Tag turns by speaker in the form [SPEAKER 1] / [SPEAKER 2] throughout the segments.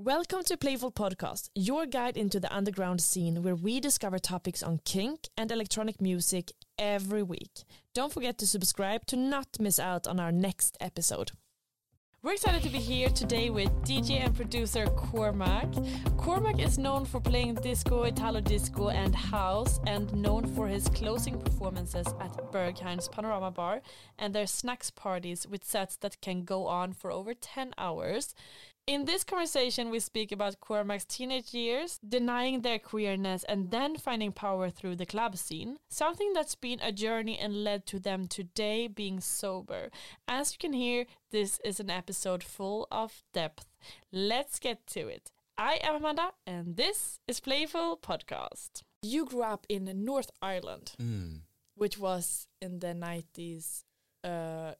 [SPEAKER 1] Welcome to Playful Podcast, your guide into the underground scene where we discover topics on kink and electronic music every week. Don't forget to subscribe to not miss out on our next episode. We're excited to be here today with DJ and producer Cormac. Cormac is known for playing disco, Italo disco, and house, and known for his closing performances at Berghain's Panorama Bar and their SNAX parties with sets that can go on for over 10 hours. In this conversation, we speak about Cormac's teenage years, denying their queerness, and then finding power through the club scene. Something that's been a journey and led to them today being sober. As you can hear, this is an episode full of depth. Let's get to it. I am Amanda, and this is Playful Podcast. You grew up in North Ireland,
[SPEAKER 2] Mm.
[SPEAKER 1] which was in the 90s uh,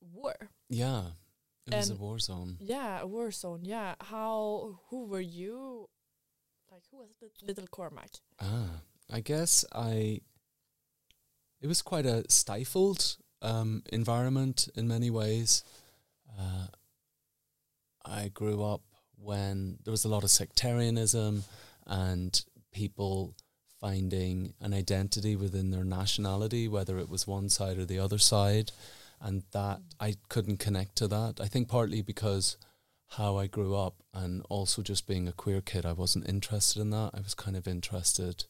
[SPEAKER 1] war.
[SPEAKER 2] Yeah, it was a war zone.
[SPEAKER 1] Yeah, a war zone. Yeah. How? Who were you? Like, who was lit- little Cormac?
[SPEAKER 2] Ah, I guess I. It was quite a stifled um, environment in many ways. Uh, I grew up when there was a lot of sectarianism and people finding an identity within their nationality, whether it was one side or the other side, and that I couldn't connect to that. I think partly because how I grew up and also just being a queer kid, I wasn't interested in that. I was kind of interested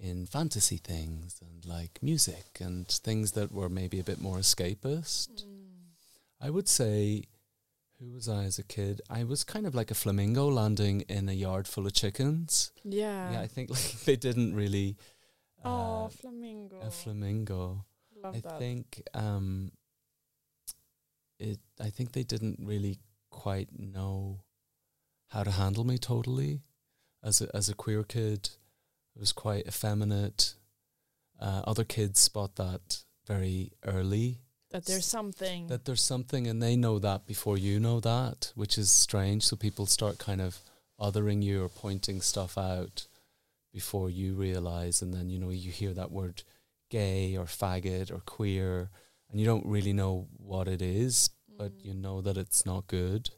[SPEAKER 2] in fantasy things and like music and things that were maybe a bit more escapist. I would say, who was I as a kid? I was kind of like a flamingo landing in a yard full of chickens.
[SPEAKER 1] Yeah.
[SPEAKER 2] yeah, I think like they didn't really.
[SPEAKER 1] oh,
[SPEAKER 2] uh,
[SPEAKER 1] flamingo.
[SPEAKER 2] a flamingo.
[SPEAKER 1] Love
[SPEAKER 2] I
[SPEAKER 1] that.
[SPEAKER 2] think um, it. I think they didn't really quite know how to handle me totally as a as a queer kid. I was quite effeminate. Uh, other kids spot that very early.
[SPEAKER 1] that there's something.
[SPEAKER 2] That there's something, and they know that before you know that, which is strange. So people start kind of othering you or pointing stuff out before you realize, and then you know you hear that word gay or faggot or queer, and you don't really know what it is, but
[SPEAKER 1] Mm.
[SPEAKER 2] you know that it's not good.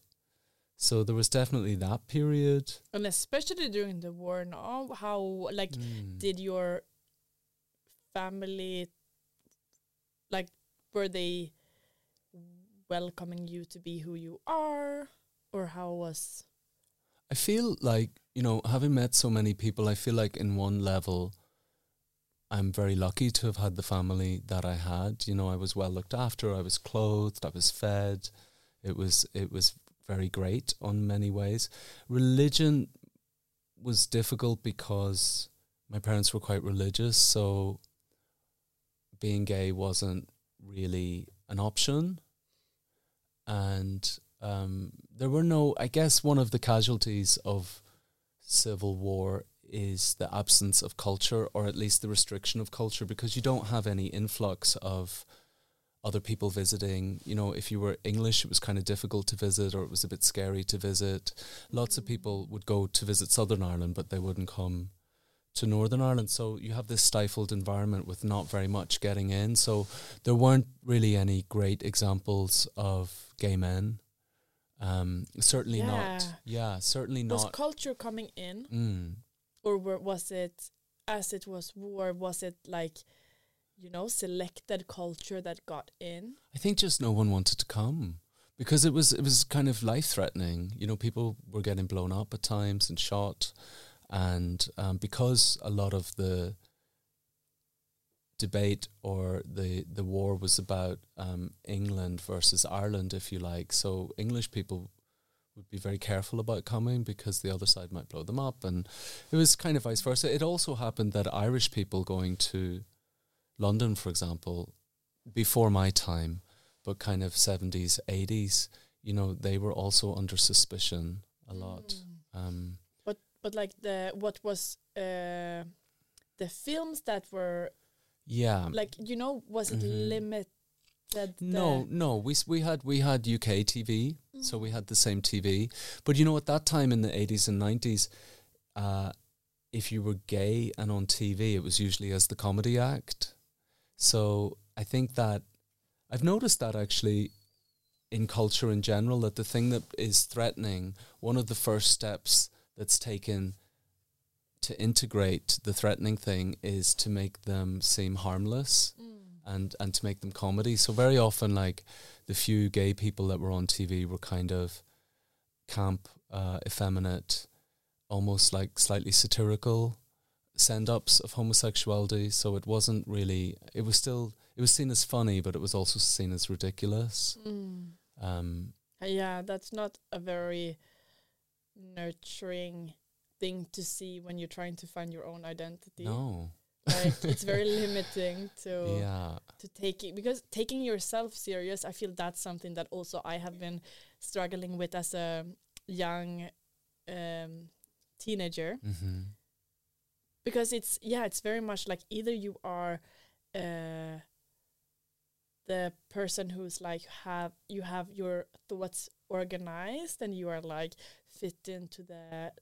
[SPEAKER 2] So there was definitely that period.
[SPEAKER 1] and especially during the war now, how like
[SPEAKER 2] Mm.
[SPEAKER 1] did your family like were they welcoming you to be who you are or how was
[SPEAKER 2] I feel like, you know, having met so many people, I feel like in one level, I'm very lucky to have had the family that I had. You know, I was well looked after, I was clothed, I was fed. It was it was very great on many ways. Religion was difficult because my parents were quite religious, so being gay wasn't really an option. And um, there were no, I guess, one of the casualties of civil war is the absence of culture, or at least the restriction of culture, because you don't have any influx of other people visiting. You know, if you were English, it was kind of difficult to visit, or it was a bit scary to visit. Lots of people would go to visit Southern Ireland, but they wouldn't come to Northern Ireland. So you have this stifled environment with not very much getting in. So there weren't really any great examples of gay men. Um, certainly not.
[SPEAKER 1] Yeah.
[SPEAKER 2] Yeah, certainly
[SPEAKER 1] Was
[SPEAKER 2] not.
[SPEAKER 1] culture coming in,
[SPEAKER 2] Mm.
[SPEAKER 1] Or was it as it was war? Was it like, you know, selected culture that got in?
[SPEAKER 2] I think just no one wanted to come because it was it was kind of life threatening. You know, people were getting blown up at times and shot, and um, because a lot of the debate or the the war was about um, England versus Ireland, if you like. So English people would be very careful about coming because the other side might blow them up, and it was kind of vice versa. It also happened that Irish people going to London, for example, before my time, but kind of seventies, eighties, you know, they were also under suspicion a lot. Um,
[SPEAKER 1] But but like the what was uh, the films that were
[SPEAKER 2] yeah,
[SPEAKER 1] like you know was it
[SPEAKER 2] Mhm.
[SPEAKER 1] limited?
[SPEAKER 2] No,
[SPEAKER 1] the-
[SPEAKER 2] no. We we had we had UK TV, so we had the same TV. But you know, at that time in the eighties and nineties, uh, if you were gay and on TV, it was usually as the comedy act. So I think that I've noticed that actually in culture in general, that the thing that is threatening, one of the first steps that's taken to integrate the threatening thing is to make them seem harmless and and to make them comedy. So very often, like the few gay people that were on TV were kind of camp, uh, effeminate, almost like slightly satirical send ups of homosexuality. So it wasn't really. It was still. It was seen as funny, but it was also seen as ridiculous.
[SPEAKER 1] Mm.
[SPEAKER 2] Um,
[SPEAKER 1] Uh, Yeah, that's not a very nurturing thing to see when you're trying to find your own identity.
[SPEAKER 2] no.
[SPEAKER 1] Like it's very limiting to
[SPEAKER 2] Yeah.
[SPEAKER 1] to take it because taking yourself serious, I feel that's something that also I have been struggling with as a young um, teenager
[SPEAKER 2] hmm
[SPEAKER 1] because it's yeah, it's very much like either you are uh, the person who's like have you have your thoughts organized and you are like fit into the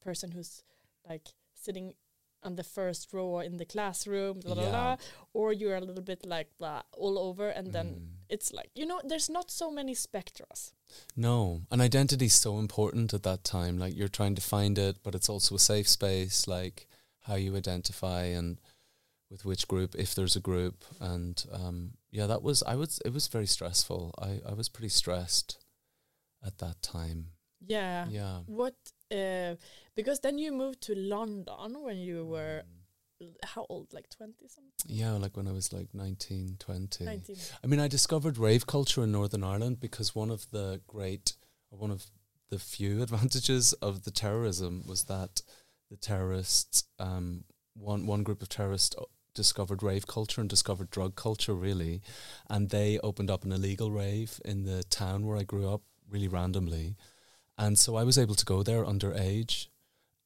[SPEAKER 1] person who's like sitting on the first row in the classroom blah, blah,
[SPEAKER 2] Yeah.
[SPEAKER 1] blah, or you're a little bit like blah all over and then
[SPEAKER 2] Mm.
[SPEAKER 1] it's like you know there's not so many spectras
[SPEAKER 2] No, and identity is so important at that time. Like you're trying to find it, but it's also a safe space. Like how you identify and with which group, if there's a group, and um, yeah, that was I was it was very stressful. I I was pretty stressed at that time.
[SPEAKER 1] yeah
[SPEAKER 2] Yeah.
[SPEAKER 1] what uh, because then you moved to london when you were
[SPEAKER 2] Mm.
[SPEAKER 1] how old? Like 20 something?
[SPEAKER 2] Yeah, like when I was like 19, 20.
[SPEAKER 1] 19
[SPEAKER 2] I mean, I discovered rave culture in Northern Ireland because one of the great, one of the few advantages of the terrorism was that the terrorists, um, one one group of terrorists discovered rave culture and discovered drug culture really, and they opened up an illegal rave in the town where I grew up, really randomly, and so I was able to go there underage,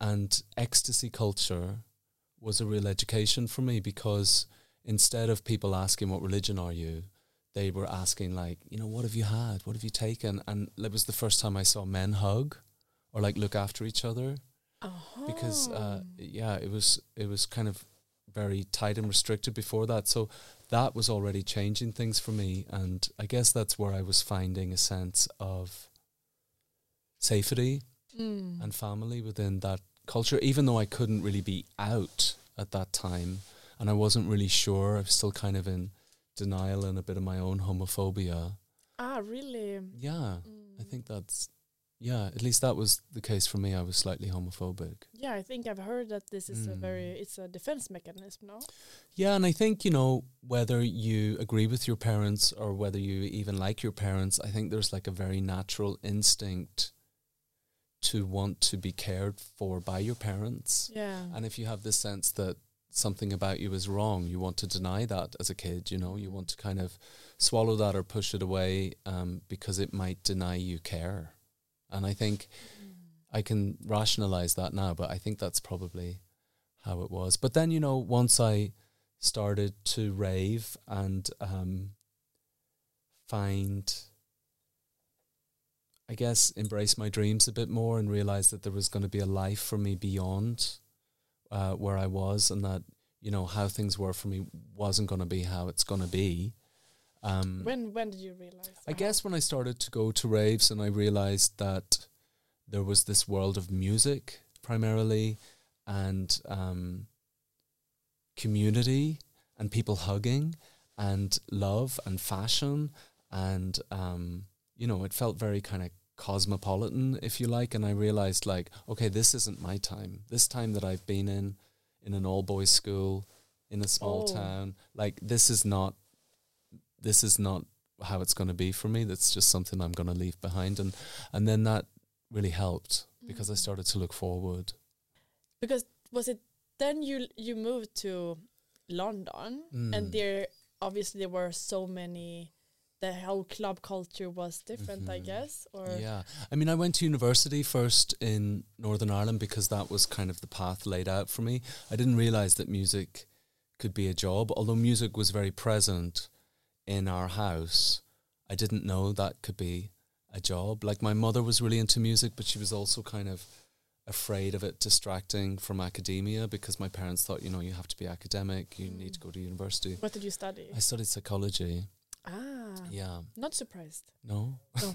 [SPEAKER 2] and ecstasy culture was a real education for me because instead of people asking what religion are you? they were asking like you know what have you had? What have you taken? And it was the first time i saw men hug or like look after each other. Because uh, yeah it was it was kind of very tight and restricted before that. So that was already changing things for me. And i guess that's where i was finding a sense of safety
[SPEAKER 1] Mm.
[SPEAKER 2] and family within that culture, even though I couldn't really be out at that time and I wasn't really sure. I was still kind of in denial and a bit of my own homophobia.
[SPEAKER 1] ah really
[SPEAKER 2] Yeah, I
[SPEAKER 1] Mm.
[SPEAKER 2] think that's, yeah, at least that was the case for me. I was slightly homophobic.
[SPEAKER 1] yeah i think i've heard that this is a
[SPEAKER 2] Mm.
[SPEAKER 1] very it's a defense mechanism no
[SPEAKER 2] Yeah, and I think, you know, whether you agree with your parents or whether you even like your parents, I think there's like a very natural instinct to want to be cared for by your parents.
[SPEAKER 1] yeah
[SPEAKER 2] And if you have this sense that something about you is wrong, you want to deny that as a kid, you know, you want to kind of swallow that or push it away um, because it might deny you care. And I think I can rationalize that now, but I think that's probably how it was. But then, you know, once I started to rave and um, find, I guess, embrace my dreams a bit more and realize that there was going to be a life for me beyond uh, where I was, and that you know how things were for me wasn't going to be how it's going to be. Um,
[SPEAKER 1] When when did you realize?
[SPEAKER 2] I
[SPEAKER 1] that?
[SPEAKER 2] guess when I started to go to raves and I realized that there was this world of music primarily and um, community and people hugging and love and fashion and um, you know it felt very kind of cosmopolitan if you like and I realized like okay this isn't my time this time that I've been in in an all boys school in a small
[SPEAKER 1] Oh.
[SPEAKER 2] town like this is not this is not how it's going to be for me that's just something I'm going to leave behind and and then that really helped because I
[SPEAKER 1] Mm.
[SPEAKER 2] started to look forward
[SPEAKER 1] because was it then you you moved to London
[SPEAKER 2] Mm.
[SPEAKER 1] and there obviously there were so many the whole club culture was different I
[SPEAKER 2] Mhm.
[SPEAKER 1] guess or
[SPEAKER 2] Yeah. I mean, I went to university first in Northern Ireland because that was kind of the path laid out for me. I didn't realize that music could be a job, although music was very present in our house. I didn't know that could be a job. Like my mother was really into music, but she was also kind of afraid of it distracting from academia because my parents thought, you know, you have to be academic, you need to go to university.
[SPEAKER 1] what did you study
[SPEAKER 2] I studied psychology.
[SPEAKER 1] Ah
[SPEAKER 2] Yeah.
[SPEAKER 1] not surprised
[SPEAKER 2] No?
[SPEAKER 1] no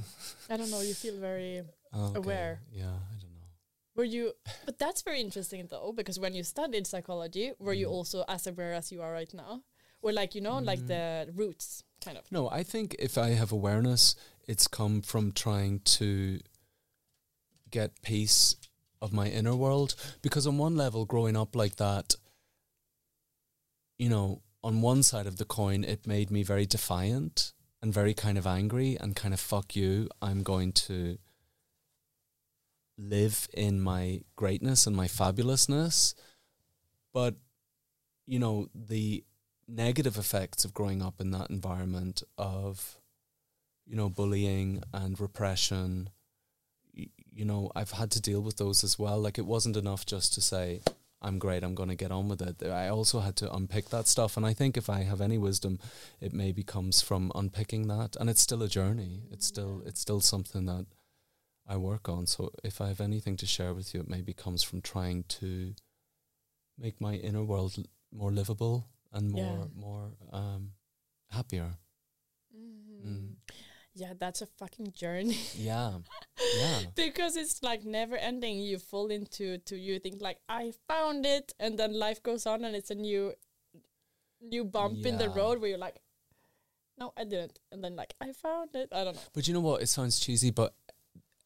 [SPEAKER 1] I don't know you feel very
[SPEAKER 2] Okay.
[SPEAKER 1] Aware.
[SPEAKER 2] Yeah, I don't know.
[SPEAKER 1] were you but that's very interesting though because when you studied psychology were you
[SPEAKER 2] Mm.
[SPEAKER 1] also as aware as you are right now or like you know like
[SPEAKER 2] Mm.
[SPEAKER 1] the roots kind of
[SPEAKER 2] No, I think if I have awareness, it's come from trying to get peace of my inner world. Because on one level, growing up like that, you know, on one side of the coin, it made me very defiant and very kind of angry and kind of fuck you. I'm going to live in my greatness and my fabulousness. But, you know, the negative effects of growing up in that environment of, you know, bullying and repression, you know, I've had to deal with those as well. Like, it wasn't enough just to say, I'm great, I'm going to get on with it. I also had to unpick that stuff. And I think if I have any wisdom, it maybe comes from unpicking that. And it's still a journey. It's still, it's still something that I work on. So if I have anything to share with you, it maybe comes from trying to make my inner world l- more livable and more,
[SPEAKER 1] Yeah.
[SPEAKER 2] more um, happier.
[SPEAKER 1] Mhm.
[SPEAKER 2] Mm.
[SPEAKER 1] Yeah that's a fucking journey.
[SPEAKER 2] Yeah, yeah.
[SPEAKER 1] because it's like never ending. You fall into to you think like i found it and then life goes on and it's a new new bump in the road where you're like no i didn't. And then like i found it. I don't know.
[SPEAKER 2] But you know what? It sounds cheesy, but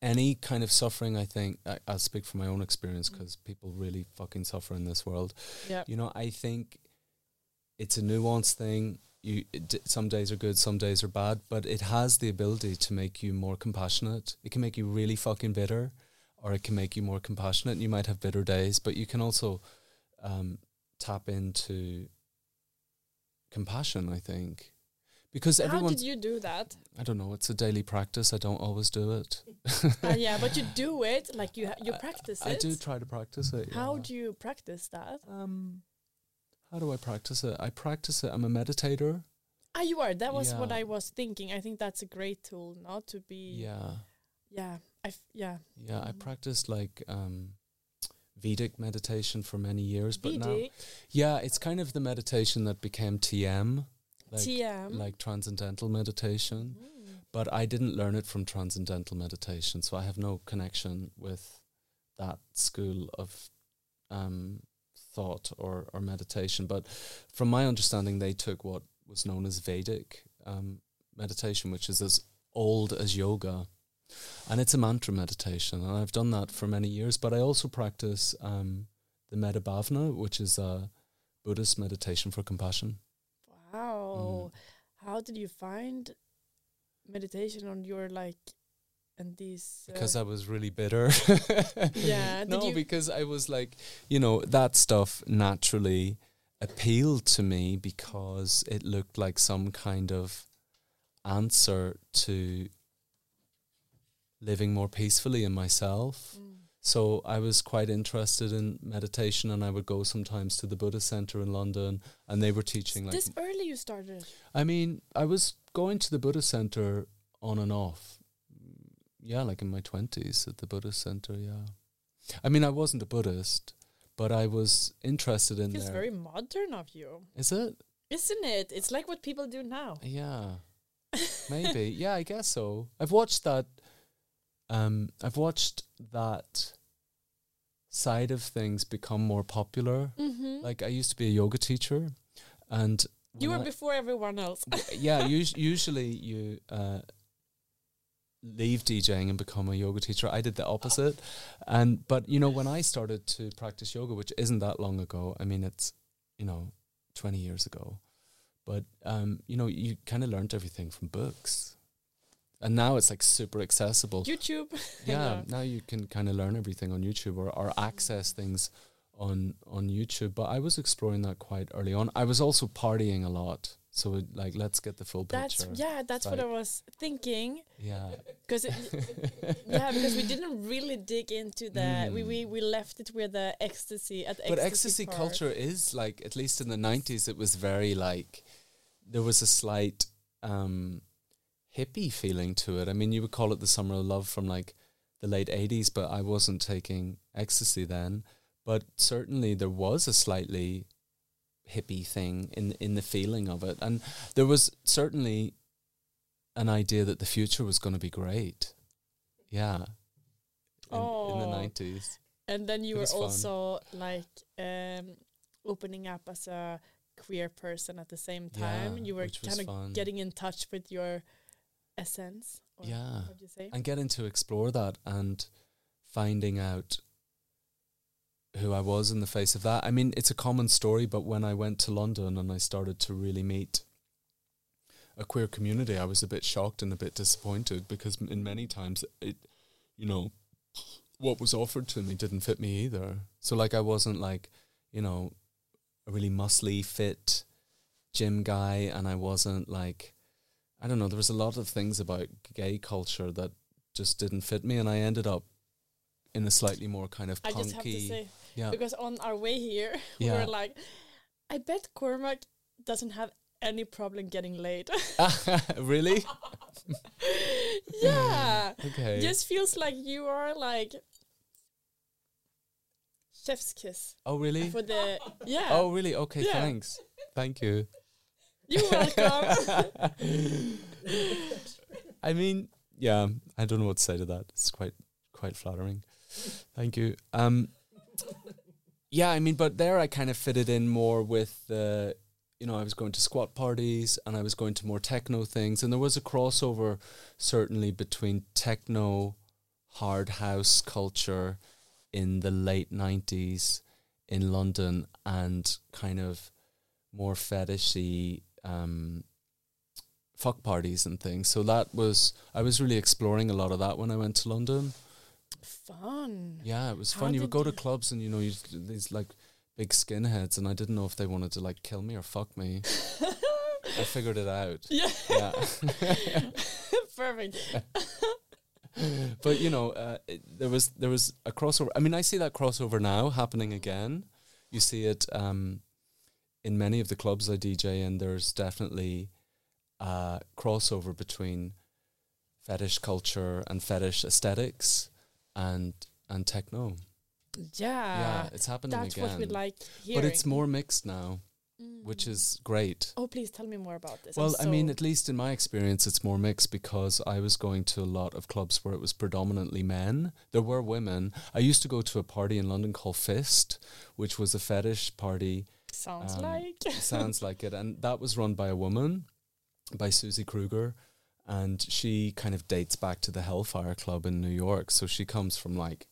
[SPEAKER 2] any kind of suffering, I think, I, I'll speak from my own experience mm. because people really fucking suffer in this world.
[SPEAKER 1] yeah.
[SPEAKER 2] You know, I think it's a nuanced thing. You d- some days are good, some days are bad, but it has the ability to make you more compassionate. It can make you really fucking bitter, or it can make you more compassionate. You might have bitter days, but you can also um, tap into compassion. I think because
[SPEAKER 1] how
[SPEAKER 2] everyone
[SPEAKER 1] did you do that
[SPEAKER 2] I don't know. It's a daily practice. I don't always do it.
[SPEAKER 1] uh, yeah but you do it like you ha- you practice it
[SPEAKER 2] I do try to practice it.
[SPEAKER 1] how
[SPEAKER 2] yeah.
[SPEAKER 1] do you practice that
[SPEAKER 2] um how do I practice it? I practice it. I'm a meditator.
[SPEAKER 1] ah you are that was what i was thinking i think that's a great tool not to be
[SPEAKER 2] Yeah.
[SPEAKER 1] yeah i f- yeah
[SPEAKER 2] Yeah, I
[SPEAKER 1] Mhm.
[SPEAKER 2] practiced like um Vedic meditation for many years, but now yeah, it's kind of the meditation that became TM, like
[SPEAKER 1] TM.
[SPEAKER 2] like transcendental meditation.
[SPEAKER 1] Mm.
[SPEAKER 2] But I didn't learn it from transcendental meditation, so I have no connection with that school of um, thought or, or meditation. But from my understanding, they took what was known as Vedic um, meditation, which is as old as yoga. And it's a mantra meditation. And I've done that for many years. But I also practice um, the Metta Bhavana, which is a Buddhist meditation for compassion.
[SPEAKER 1] Wow.
[SPEAKER 2] Mm.
[SPEAKER 1] How did you find meditation on your like and these uh,
[SPEAKER 2] because I was really bitter.
[SPEAKER 1] Yeah,
[SPEAKER 2] no, because I was like, you know, that stuff naturally appealed to me because it looked like some kind of answer to living more peacefully in myself.
[SPEAKER 1] mm.
[SPEAKER 2] So I was quite interested in meditation and I would go sometimes to the Buddha Center in London and they were teaching like
[SPEAKER 1] this early you started.
[SPEAKER 2] I mean, I was going to the Buddha Center on and off. Yeah, like in my 20s at the Buddhist Center, yeah. I mean, I wasn't a Buddhist, but I was interested in
[SPEAKER 1] It's very modern of you,
[SPEAKER 2] Is it?
[SPEAKER 1] isn't it? It's like what people do now.
[SPEAKER 2] Yeah. Maybe. yeah, I guess so. I've watched that um I've watched that side of things become more popular.
[SPEAKER 1] Mm-hmm.
[SPEAKER 2] Like I used to be a yoga teacher and
[SPEAKER 1] you were
[SPEAKER 2] I-
[SPEAKER 1] before everyone else.
[SPEAKER 2] yeah, us- usually you uh, leave DJing and become a yoga teacher. I did the opposite, and but you know when I started to practice yoga, which isn't that long ago. I mean, it's you know twenty years ago, but um, you know you kind of learned everything from books, and now it's like super accessible.
[SPEAKER 1] YouTube.
[SPEAKER 2] yeah, now you can kind of learn everything on YouTube or, or access things on on YouTube. But I was exploring that quite early on. I was also partying a lot, so it, like let's get the full
[SPEAKER 1] That's
[SPEAKER 2] picture.
[SPEAKER 1] yeah. That's what I was thinking.
[SPEAKER 2] yeah,
[SPEAKER 1] Because yeah, because we didn't really dig into the we, we we left it with the ecstasy at the
[SPEAKER 2] Mm. but
[SPEAKER 1] ecstasy,
[SPEAKER 2] ecstasy culture is like at least in the nineties, it was very like there was a slight um, hippie feeling to it. I mean, you would call it the summer of love from like the late eighties, but I wasn't taking ecstasy then. But certainly there was a slightly hippie thing in in the feeling of it, and there was certainly an idea that the future was going to be great. Yeah. In, in the
[SPEAKER 1] Oh.
[SPEAKER 2] nineties.
[SPEAKER 1] And then you
[SPEAKER 2] It
[SPEAKER 1] were
[SPEAKER 2] was fun.
[SPEAKER 1] also like um, opening up as a queer person at the same time. Yeah, you were kind of
[SPEAKER 2] fun.
[SPEAKER 1] getting in touch with your essence. Or
[SPEAKER 2] Yeah.
[SPEAKER 1] You say?
[SPEAKER 2] and getting to explore that and finding out who I was in the face of that. I mean, it's a common story, but when I went to London and I started to really meet a queer community, I was a bit shocked and a bit disappointed because in many times it, you know, what was offered to me didn't fit me either. So like I wasn't like, you know, a really muscly fit gym guy and I wasn't like I don't know, there was a lot of things about gay culture that just didn't fit me and I ended up in a slightly more kind of
[SPEAKER 1] I
[SPEAKER 2] punky
[SPEAKER 1] just have to say
[SPEAKER 2] yeah.
[SPEAKER 1] because on our way here we
[SPEAKER 2] Yeah.
[SPEAKER 1] were like, I bet Cormac doesn't have any problem getting laid.
[SPEAKER 2] really?
[SPEAKER 1] yeah.
[SPEAKER 2] Okay.
[SPEAKER 1] Just feels like you are like chef's kiss
[SPEAKER 2] oh really?
[SPEAKER 1] for the yeah.
[SPEAKER 2] Oh really? Okay,
[SPEAKER 1] Yeah.
[SPEAKER 2] thanks. Thank you.
[SPEAKER 1] You're welcome.
[SPEAKER 2] I mean, yeah, I don't know what to say to that. It's quite quite flattering. Thank you. Um Yeah, I mean, but there I kind of fitted in more with the you know, I was going to squat parties and I was going to more techno things and there was a crossover certainly between techno hard house culture in the late 90s in London and kind of more fetishy um, fuck parties and things. So that was I was really exploring a lot of that when I went to London.
[SPEAKER 1] Fun.
[SPEAKER 2] Yeah, it was
[SPEAKER 1] How
[SPEAKER 2] fun. You would go to clubs and you know you these like big skinheads, and I didn't know if they wanted to like kill me or fuck me. I figured it out.
[SPEAKER 1] Yeah.
[SPEAKER 2] Yeah.
[SPEAKER 1] Perfect.
[SPEAKER 2] but you know, uh, it, there was there was a crossover. I mean, I see that crossover now happening again. You see it um, in many of the clubs I DJ, and there's definitely a crossover between fetish culture and fetish aesthetics and and techno.
[SPEAKER 1] Yeah.
[SPEAKER 2] yeah, it's happening
[SPEAKER 1] That's
[SPEAKER 2] again.
[SPEAKER 1] what we like hearing.
[SPEAKER 2] but it's more mixed now, which is great.
[SPEAKER 1] Oh, please tell me more about this.
[SPEAKER 2] Well,
[SPEAKER 1] I'm
[SPEAKER 2] I mean, at least in my experience, it's more mixed because I was going to a lot of clubs where it was predominantly men. There were women. I used to go to a party in London called Fist, which was a fetish party.
[SPEAKER 1] sounds
[SPEAKER 2] um,
[SPEAKER 1] like.
[SPEAKER 2] sounds like it. And that was run by a woman, by Suzie Krueger. And she kind of dates back to the Hellfire Club in New York. So she comes from like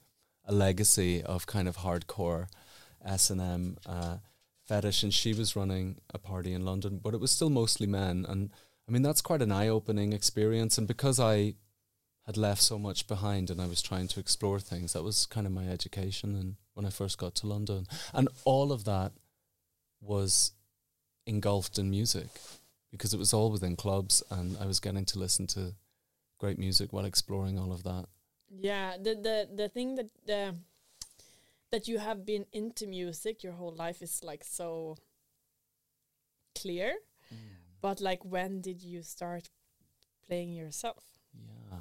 [SPEAKER 2] a legacy of kind of hardcore S and M uh, fetish, and she was running a party in London, but it was still mostly men. And I mean, that's quite an eye-opening experience. And because I had left so much behind, and I was trying to explore things, that was kind of my education. And when I first got to London, and all of that was engulfed in music because it was all within clubs, and I was getting to listen to great music while exploring all of that.
[SPEAKER 1] Yeah, the the the thing that the that you have been into music your whole life is like so clear.
[SPEAKER 2] Mm.
[SPEAKER 1] But like when did you start playing yourself?
[SPEAKER 2] Yeah.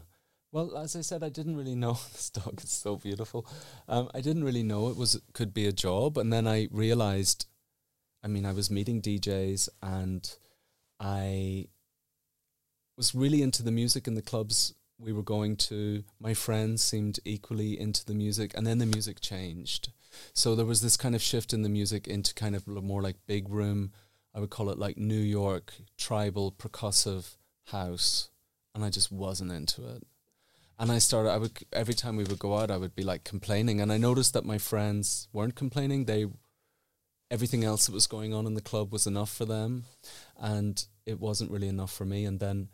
[SPEAKER 2] Well, as I said, I didn't really know this dog is so beautiful. Um, I didn't really know it was could be a job, and then I realized. I mean, I was meeting DJs, and I was really into the music in the clubs we were going to. My friends seemed equally into the music, and then the music changed. So there was this kind of shift in the music into kind of more like big room. I would call it like New York tribal percussive house, and I just wasn't into it. And I started. I would every time we would go out, I would be like complaining, and I noticed that my friends weren't complaining. They everything else that was going on in the club was enough for them, and it wasn't really enough for me. And then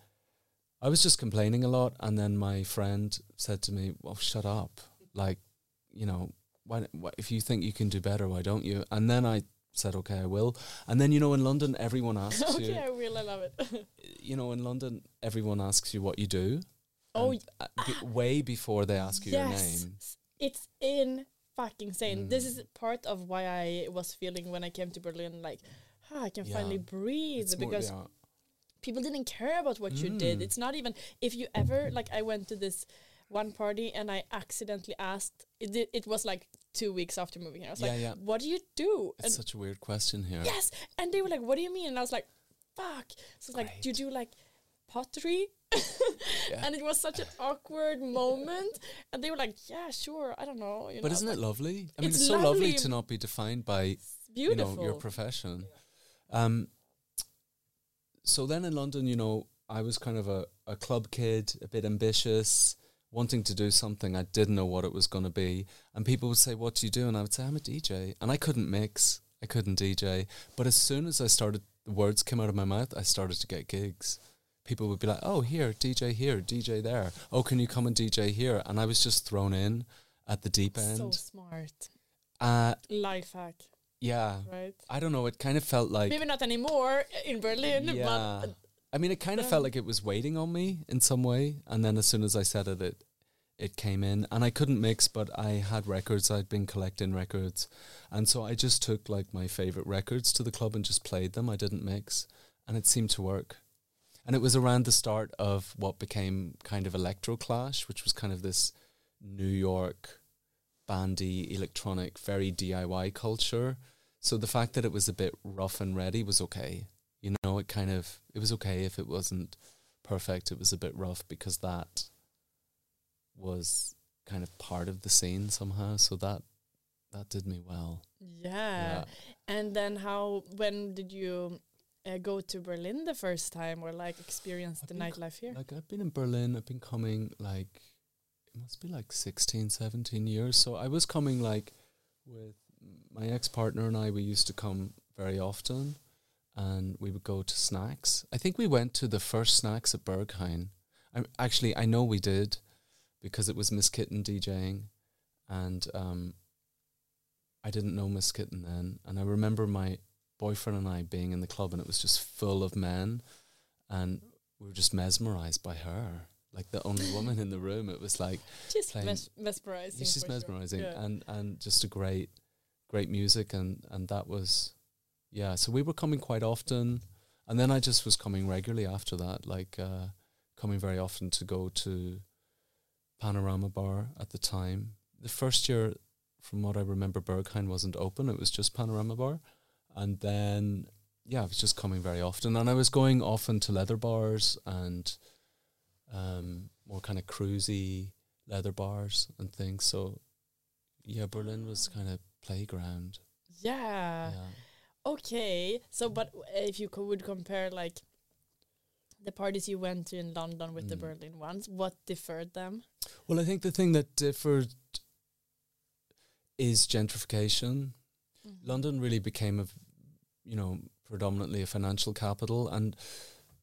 [SPEAKER 2] I was just complaining a lot, and then my friend said to me, "Well, shut up! Like, you know, why, why, if you think you can do better, why don't you?" And then I said, "Okay, I will." And then you know, in London, everyone asks
[SPEAKER 1] okay,
[SPEAKER 2] you.
[SPEAKER 1] I will. I love it.
[SPEAKER 2] You know, in London, everyone asks you what you do.
[SPEAKER 1] oh,
[SPEAKER 2] uh, b- way before they ask you your name.
[SPEAKER 1] It's in fucking insane. This
[SPEAKER 2] Mm.
[SPEAKER 1] is part of why I was feeling when I came to Berlin, like, ah, I can
[SPEAKER 2] Yeah.
[SPEAKER 1] finally breathe
[SPEAKER 2] It's more-
[SPEAKER 1] because
[SPEAKER 2] yeah.
[SPEAKER 1] people didn't care about what you did.
[SPEAKER 2] Mm.
[SPEAKER 1] It's not even if you ever like I went to this one party and I accidentally asked. It it was like two weeks after moving here. I was
[SPEAKER 2] Yeah,
[SPEAKER 1] like. "What do you do?"
[SPEAKER 2] It's
[SPEAKER 1] and
[SPEAKER 2] such a weird question here.
[SPEAKER 1] yes, and they were like, "What do you mean?" And I was like, "Fuck!" So it's like, "Do you do like pottery?"
[SPEAKER 2] Yeah.
[SPEAKER 1] And it was such an awkward moment, and they were like, "Yeah, sure, I don't know." You
[SPEAKER 2] But
[SPEAKER 1] know,
[SPEAKER 2] isn't it lovely? I mean,
[SPEAKER 1] It's
[SPEAKER 2] it's, so lovely to not be defined by you know your profession. Um, so then in London, you know, I was kind of a, a club kid, a bit ambitious, wanting to do something. I didn't know what it was going to be, and people would say, "What do you do?" And I would say, "I'm a DJ," and I couldn't mix, I couldn't DJ. But as soon as I started, the words came out of my mouth. I started to get gigs. People would be like, "Oh, here, DJ here, DJ there. Oh, can you come and DJ here?" And I was just thrown in at the deep end.
[SPEAKER 1] so smart
[SPEAKER 2] uh,
[SPEAKER 1] life hack,
[SPEAKER 2] yeah,
[SPEAKER 1] right?
[SPEAKER 2] I don't know. It kind of felt like
[SPEAKER 1] Maybe not anymore in Berlin,
[SPEAKER 2] yeah.
[SPEAKER 1] but
[SPEAKER 2] I mean, it kind of felt like it was waiting on me in some way, and then as soon as I said it, it it came in, and I couldn't mix, but I had records. I'd been collecting records, and so I just took like my favorite records to the club and just played them. I didn't mix, and it seemed to work. And it was around the start of what became kind of Electro Clash, which was kind of this New York bandy electronic, very DIY culture. So the fact that it was a bit rough and ready was okay. You know, it kind of it was okay if it wasn't perfect. It was a bit rough because that was kind of part of the scene somehow. So that that did me well.
[SPEAKER 1] yeah. And then how? When did you uh, go to Berlin the first time, or like experience
[SPEAKER 2] I've
[SPEAKER 1] the nightlife here?
[SPEAKER 2] Like I've been in Berlin. I've been coming like it must be like 16, 17 years. So I was coming like with my ex partner and I. We used to come very often, and we would go to SNAX. I think we went to the first SNAX at Berghain. I actually I know we did because it was Miss Kittin DJing, and um, I didn't know Miss Kittin then, and I remember my boyfriend and I being in the club, and it was just full of men, and we were just mesmerized by her, like the only woman in the room. It was like
[SPEAKER 1] Just mes- mesmerizing.
[SPEAKER 2] it's just
[SPEAKER 1] for sure.
[SPEAKER 2] mesmerizing,
[SPEAKER 1] Yeah.
[SPEAKER 2] and and just a great, great music, and and that was, yeah. So we were coming quite often, and then I just was coming regularly after that, like uh, coming very often to go to Panorama Bar at the time. The first year, from what I remember, Berghain wasn't open; it was just Panorama Bar, and then yeah, I was just coming very often, and I was going often to leather bars and um, more kind of cruisy leather bars and things. So yeah, Berlin was kind of playground.
[SPEAKER 1] yeah.
[SPEAKER 2] yeah.
[SPEAKER 1] Okay. So, but if you co- would compare like the parties you went to in London with the
[SPEAKER 2] Mm.
[SPEAKER 1] Berlin ones, what differed them?
[SPEAKER 2] Well, I think the thing that differed is gentrification. London really became a, you know, predominantly a financial capital. And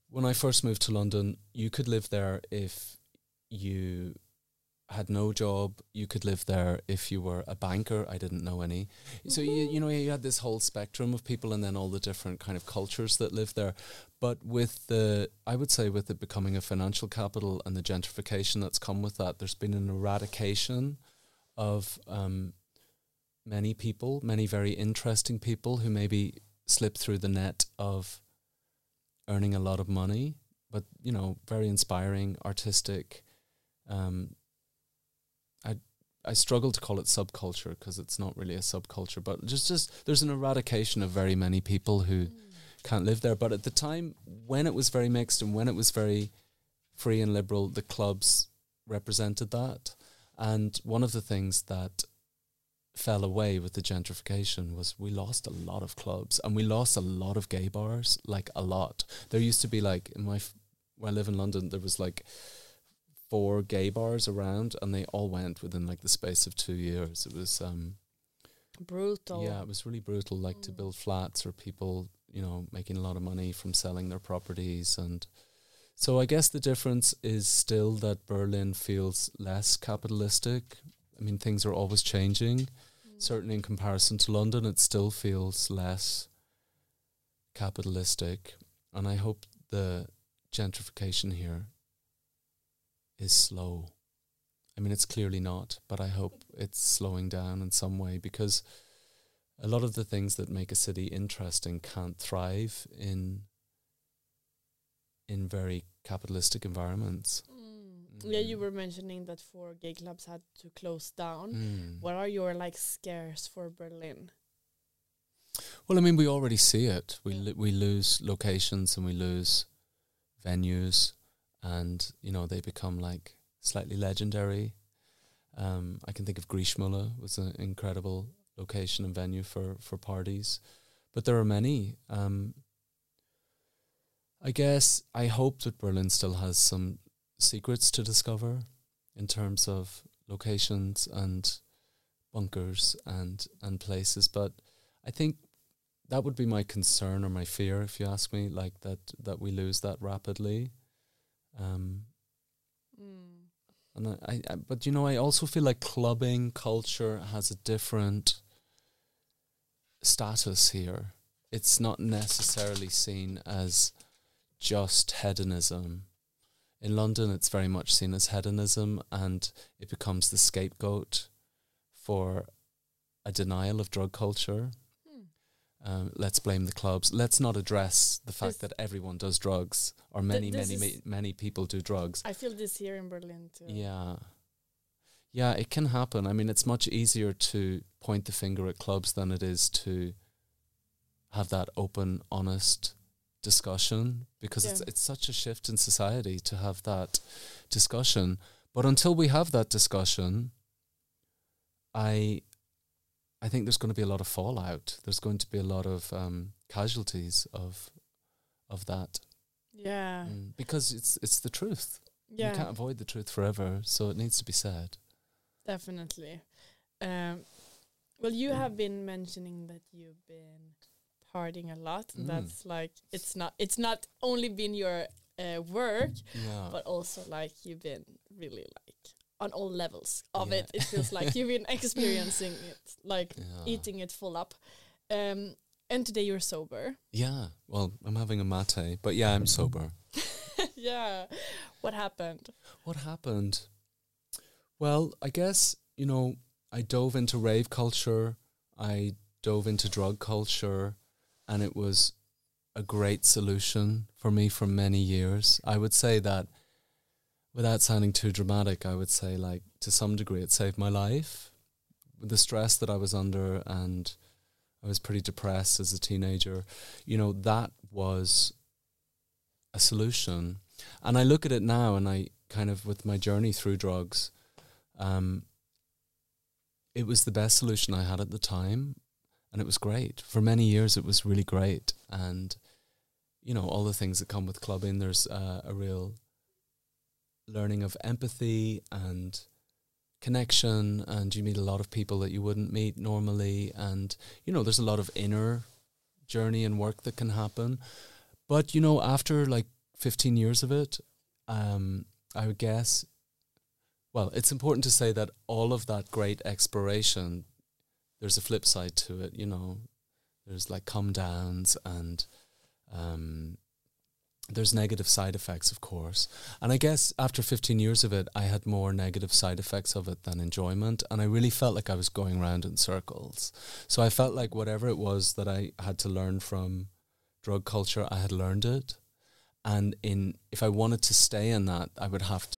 [SPEAKER 2] when I first moved to London, you could live there if you had no job. You could live there if you were a banker. I didn't know any. So you you know you had this whole spectrum of people, and then all the different kind of cultures that live there. But with the, I would say, with it becoming a financial capital and the gentrification that's come with that, there's been an eradication of um, many people, many very interesting people who maybe slip through the net of earning a lot of money, but you know, very inspiring, artistic, Um, I I struggle to call it subculture because it's not really a subculture, but just just there's an eradication of very many people who can't live there. But at the time when it was very mixed and when it was very free and liberal, the clubs represented that. And one of the things that fell away with the gentrification was we lost a lot of clubs and we lost a lot of gay bars, like a lot. There used to be like in my f- where I live in London, there was like four gay bars around, and they all went within like the space of two years. It was um
[SPEAKER 1] Brutal.
[SPEAKER 2] yeah, it was really brutal. Like to build flats or people, you know, making a lot of money from selling their properties, and so I guess the difference is still that Berlin feels less capitalistic. I mean, things are always changing. Certainly, in comparison to London, it still feels less capitalistic, and I hope the gentrification here is slow. I mean, it's clearly not, but I hope it's slowing down in some way because a lot of the things that make a city interesting can't thrive in in very capitalistic environments.
[SPEAKER 1] Yeah, you were mentioning that four gay clubs had to close down.
[SPEAKER 2] Mm.
[SPEAKER 1] What are your like scares for Berlin?
[SPEAKER 2] Well, I mean, we already see it. We lo- we lose locations and we lose venues, and you know they become like slightly legendary. Um, I can think of Griessmühle was an incredible location and venue for for parties, but there are many. Um, I guess I hope that Berlin still has some secrets to discover in terms of locations and bunkers and and places, but I think that would be my concern or my fear, if you ask me, like that that we lose that rapidly. Um,
[SPEAKER 1] Mm.
[SPEAKER 2] and I, I, I, but you know, I also feel like clubbing culture has a different status here. It's not necessarily seen as just hedonism. In London, it's very much seen as hedonism, and it becomes the scapegoat for a denial of drug culture.
[SPEAKER 1] Hmm.
[SPEAKER 2] Um, let's blame the clubs. Let's not address the fact
[SPEAKER 1] This-
[SPEAKER 2] that everyone does drugs, or many,
[SPEAKER 1] this
[SPEAKER 2] many, ma- many people do drugs.
[SPEAKER 1] I feel this here in Berlin too.
[SPEAKER 2] Yeah. Yeah, it can happen. I mean, it's much easier to point the finger at clubs than it is to have that open, honest discussion because it's
[SPEAKER 1] Yeah.
[SPEAKER 2] it's such a shift in society to have that discussion. But until we have that discussion, I I think there's going to be a lot of fallout. There's going to be a lot of um, casualties of of that
[SPEAKER 1] Yeah.
[SPEAKER 2] Mm, because it's it's the truth.
[SPEAKER 1] Yeah.
[SPEAKER 2] You can't avoid the truth forever, so it needs to be said.
[SPEAKER 1] Definitely. Um, well, you have been mentioning that you've been partying a lot. and
[SPEAKER 2] Mm.
[SPEAKER 1] That's like it's not it's not only been your uh, work,
[SPEAKER 2] Yeah.
[SPEAKER 1] but also like you've been really like on all levels of
[SPEAKER 2] Yeah.
[SPEAKER 1] it. It feels like you've been experiencing it, like
[SPEAKER 2] yeah.
[SPEAKER 1] eating it full up. Um, and today you're sober.
[SPEAKER 2] Yeah. Well, I'm having a mate, but yeah, I'm sober.
[SPEAKER 1] yeah. What happened?
[SPEAKER 2] What happened? Well, I guess, you know, I dove into rave culture, I dove into drug culture, and it was a great solution for me for many years. I would say that without sounding too dramatic, I would say like to some degree it saved my life. The stress that I was under and I was pretty depressed as a teenager, you know, that was a solution. And I look at it now and I kind of with my journey through drugs, um, it was the best solution I had at the time and it was great. For many years it was really great. And you know, all the things that come with clubbing, there's uh, a real learning of empathy and connection. And you meet a lot of people that you wouldn't meet normally. And you know there's a lot of inner journey and work that can happen. But you know after like 15 years of it um i would guess well it's important to say that all of that great exploration there's a flip side to it you know there's like come downs and um there's negative side effects, of course. And I guess after 15 years of it, I had more negative side effects of it than enjoyment. And I really felt like I was going around in circles. So I felt like whatever it was that I had to learn from drug culture, I had learned it. And in if I wanted to stay in that, I would have to.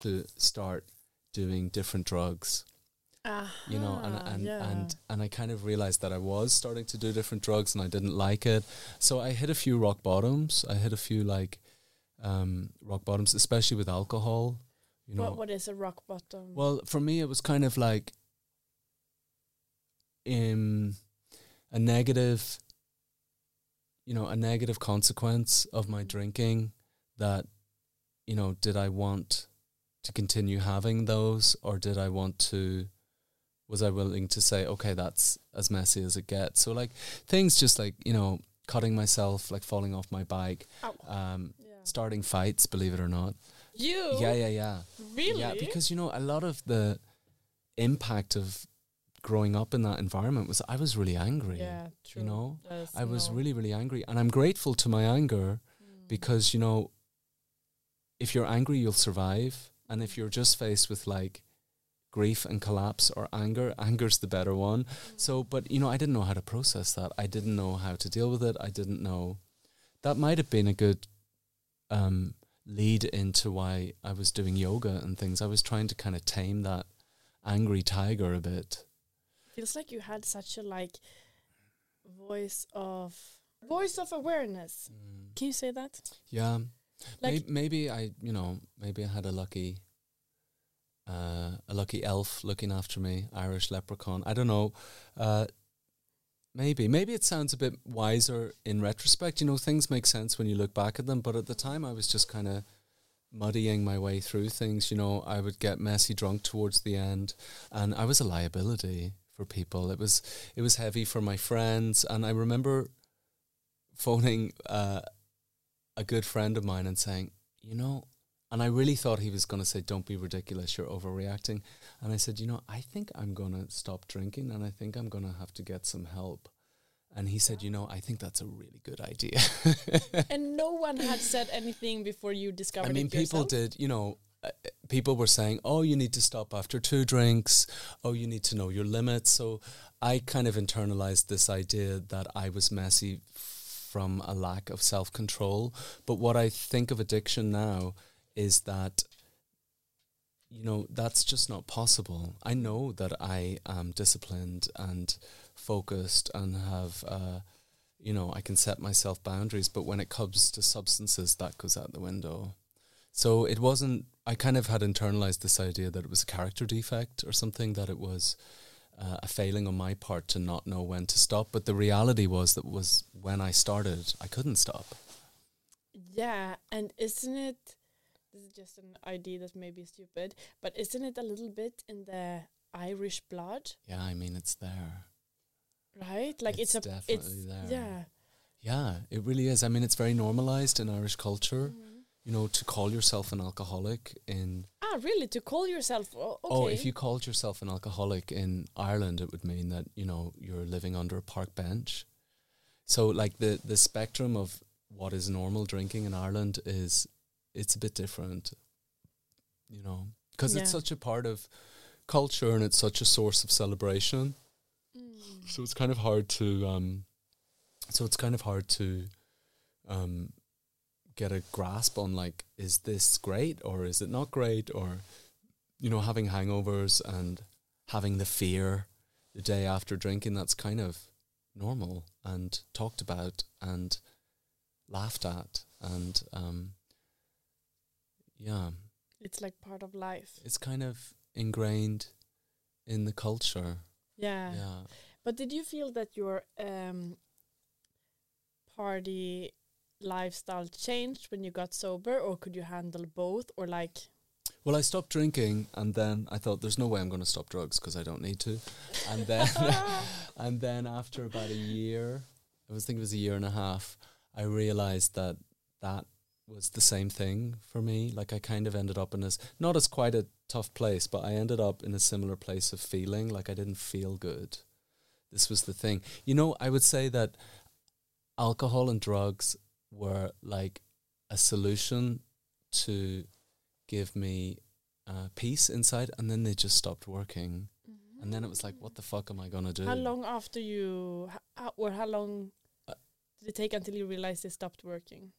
[SPEAKER 2] To start doing different drugs. you know, and and,
[SPEAKER 1] yeah.
[SPEAKER 2] and and I kind of realized that I was starting to do different drugs and I didn't like it. So I hit a few rock bottoms. I hit a few like um, rock bottoms, especially with alcohol. You know,
[SPEAKER 1] what, what is a rock bottom?
[SPEAKER 2] well, for me, it was kind of like um, a negative, you know, a negative consequence of my drinking that, you know, did I want to continue having those or did I want to, was I willing to say, okay, that's as messy as it gets? So, like, things just like, you know, cutting myself, like falling off my bike, um,
[SPEAKER 1] Yeah.
[SPEAKER 2] starting fights, believe it or not.
[SPEAKER 1] You?
[SPEAKER 2] Yeah, yeah, yeah.
[SPEAKER 1] Really?
[SPEAKER 2] Yeah, because you know, a lot of the impact of growing up in that environment was I was really angry.
[SPEAKER 1] Yeah, true.
[SPEAKER 2] You know,
[SPEAKER 1] There's
[SPEAKER 2] I was
[SPEAKER 1] no-
[SPEAKER 2] really, really angry, and I'm grateful to my anger
[SPEAKER 1] Mm.
[SPEAKER 2] because you know, if you're angry, you'll survive, and if you're just faced with like grief and collapse or anger, anger's the better one. So, but you know, I didn't know how to process that. I didn't know how to deal with it. I didn't know. That might have been a good um, lead into why I was doing yoga and things. I was trying to kind of tame that angry tiger a bit.
[SPEAKER 1] feels like you had such a like voice of voice of awareness. Can you say that?
[SPEAKER 2] Yeah.
[SPEAKER 1] Like-
[SPEAKER 2] maybe, maybe I, you know, maybe I had a lucky, uh, a lucky elf looking after me, Irish leprechaun. I don't know. Uh, maybe, maybe it sounds a bit wiser in retrospect. You know, things make sense when you look back at them. But at the time, I was just kind of muddying my way through things. You know, I would get messy drunk towards the end, and I was a liability for people. It was, it was heavy for my friends, and I remember phoning. Uh, a good friend of mine and saying, you know, and I really thought he was going to say, don't be ridiculous, you're overreacting. And I said, you know, I think I'm going to stop drinking and I think I'm going to have to get some help. And he said, you know, I think that's a really good idea.
[SPEAKER 1] and no one had said anything before you discovered
[SPEAKER 2] I mean, people did, you know, uh, people were saying, oh, you need to stop after two drinks. Oh, you need to know your limits. So I kind of internalized this idea that I was messy from a lack of self control. But what I think of addiction now is that, you know, that's just not possible. I know that I am disciplined and focused and have, uh, you know, I can set myself boundaries. But when it comes to substances, that goes out the window. So it wasn't, I kind of had internalized this idea that it was a character defect or something, that it was uh, a failing on my part to not know when to stop. But the reality was that was when I started, I couldn't stop.
[SPEAKER 1] Yeah, and isn't it? This is just an idea that may be stupid, but isn't it a little bit in the Irish blood,
[SPEAKER 2] Yeah, I mean, it's there.
[SPEAKER 1] right? Like it's,
[SPEAKER 2] It's
[SPEAKER 1] a,
[SPEAKER 2] definitely
[SPEAKER 1] it's
[SPEAKER 2] there.
[SPEAKER 1] yeah.
[SPEAKER 2] Yeah, it really is. I mean, it's very normalized in Irish culture,
[SPEAKER 1] Mm-hmm.
[SPEAKER 2] You know, to call yourself an alcoholic in.
[SPEAKER 1] Ah, really? To call yourself? Oh, okay.
[SPEAKER 2] Oh, if you called yourself an alcoholic in Ireland, it would mean that, you know, you're living under a park bench. So, like, the, the spectrum of what is normal drinking in Ireland is, it's a bit different, you know, because it's such a part of culture and it's such a source of celebration.
[SPEAKER 1] Mm.
[SPEAKER 2] So it's kind of hard to, um, so it's kind of hard to, um, get a grasp on like, is this great or is it not great or, you know, having hangovers and having the fear the day after drinking. That's kind of normal and talked about and laughed at and um, yeah,
[SPEAKER 1] It's like part of life.
[SPEAKER 2] it's kind of ingrained in the culture.
[SPEAKER 1] Yeah.
[SPEAKER 2] yeah.
[SPEAKER 1] But did you feel that your um, party lifestyle changed when you got sober, or could you handle both, or like?
[SPEAKER 2] Well, I stopped drinking, and then I thought, "There's no way I'm going to stop drugs because I don't need to." And then, and then after about a year, I was thinking it was a year and a half, I realized that that was the same thing for me. Like I kind of ended up in this not as quite a tough place, but I ended up in a similar place of feeling like I didn't feel good. This was the thing. You know, I would say that alcohol and drugs were like a solution to give me uh, peace inside, and then they just stopped working. And then it was like, what the fuck am I gonna do?
[SPEAKER 1] How long after you, how, or how long
[SPEAKER 2] Uh,
[SPEAKER 1] did it take until you realized they stopped working?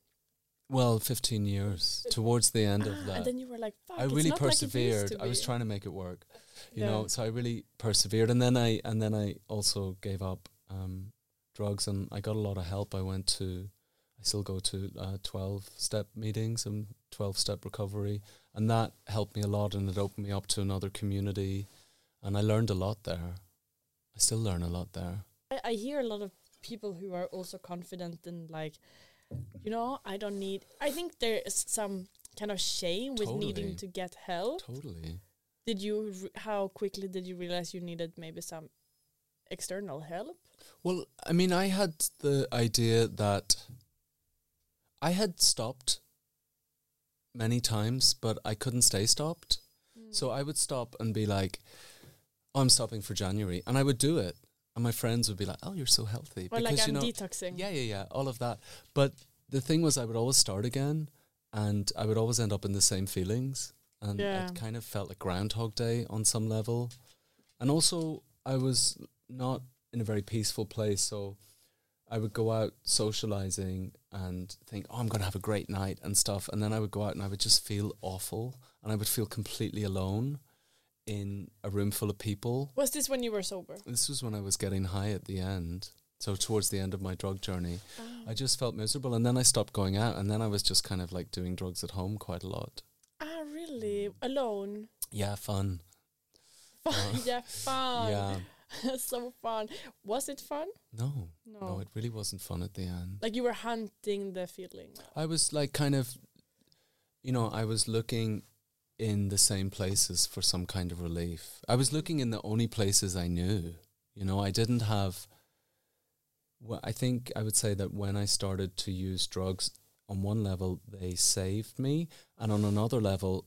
[SPEAKER 2] Well, fifteen years towards the end of
[SPEAKER 1] Ah,
[SPEAKER 2] that.
[SPEAKER 1] and then you were like, "Fuck!"
[SPEAKER 2] I really
[SPEAKER 1] like
[SPEAKER 2] persevered.
[SPEAKER 1] to
[SPEAKER 2] I was trying to make it work, you
[SPEAKER 1] Yeah.
[SPEAKER 2] know. So I really persevered, and then I and then I also gave up um, drugs, and I got a lot of help. I went to, I still go to uh, twelve step meetings and twelve step recovery, and that helped me a lot, and it opened me up to another community, and I learned a lot there. I still learn a lot there.
[SPEAKER 1] I, I hear a lot of people who are also confident and like, you know, I don't need. I think there is some kind of shame with needing to get help.
[SPEAKER 2] Totally.
[SPEAKER 1] Did you? How quickly did you realize you needed maybe some external help?
[SPEAKER 2] Well, I mean, I had the idea that I had stopped many times, but I couldn't stay stopped.
[SPEAKER 1] Mm.
[SPEAKER 2] So I would stop and be like, oh, I'm stopping for January. And I would do it. And my friends would be like, oh, you're so healthy.
[SPEAKER 1] Or like I'm
[SPEAKER 2] you know,
[SPEAKER 1] detoxing.
[SPEAKER 2] yeah, yeah, yeah, all of that. But the thing was, I would always start again and I would always end up in the same feelings. And
[SPEAKER 1] Yeah.
[SPEAKER 2] it kind of felt like Groundhog Day on some level. And also, I was not in a very peaceful place. So I would go out socializing and think, oh, I'm going to have a great night and stuff. And then I would go out and I would just feel awful. And I would feel completely alone in a room full of people.
[SPEAKER 1] Was this when you were sober?
[SPEAKER 2] This was when I was getting high at the end. So towards the end of my drug journey, I just felt miserable, and then I stopped going out, and then I was just kind of like doing drugs at home quite a lot.
[SPEAKER 1] Ah, really? Alone?
[SPEAKER 2] Yeah, fun.
[SPEAKER 1] Fun. yeah, fun.
[SPEAKER 2] Yeah,
[SPEAKER 1] so fun. Was it fun?
[SPEAKER 2] no,
[SPEAKER 1] No.
[SPEAKER 2] no, it really wasn't fun at the end.
[SPEAKER 1] Like you were hunting the feeling.
[SPEAKER 2] I was like kind of, you know, I was looking in the same places for some kind of relief. I was looking in the only places I knew. You know, I didn't have. Well, I think I would say that when I started to use drugs, on one level they saved me, and on another level,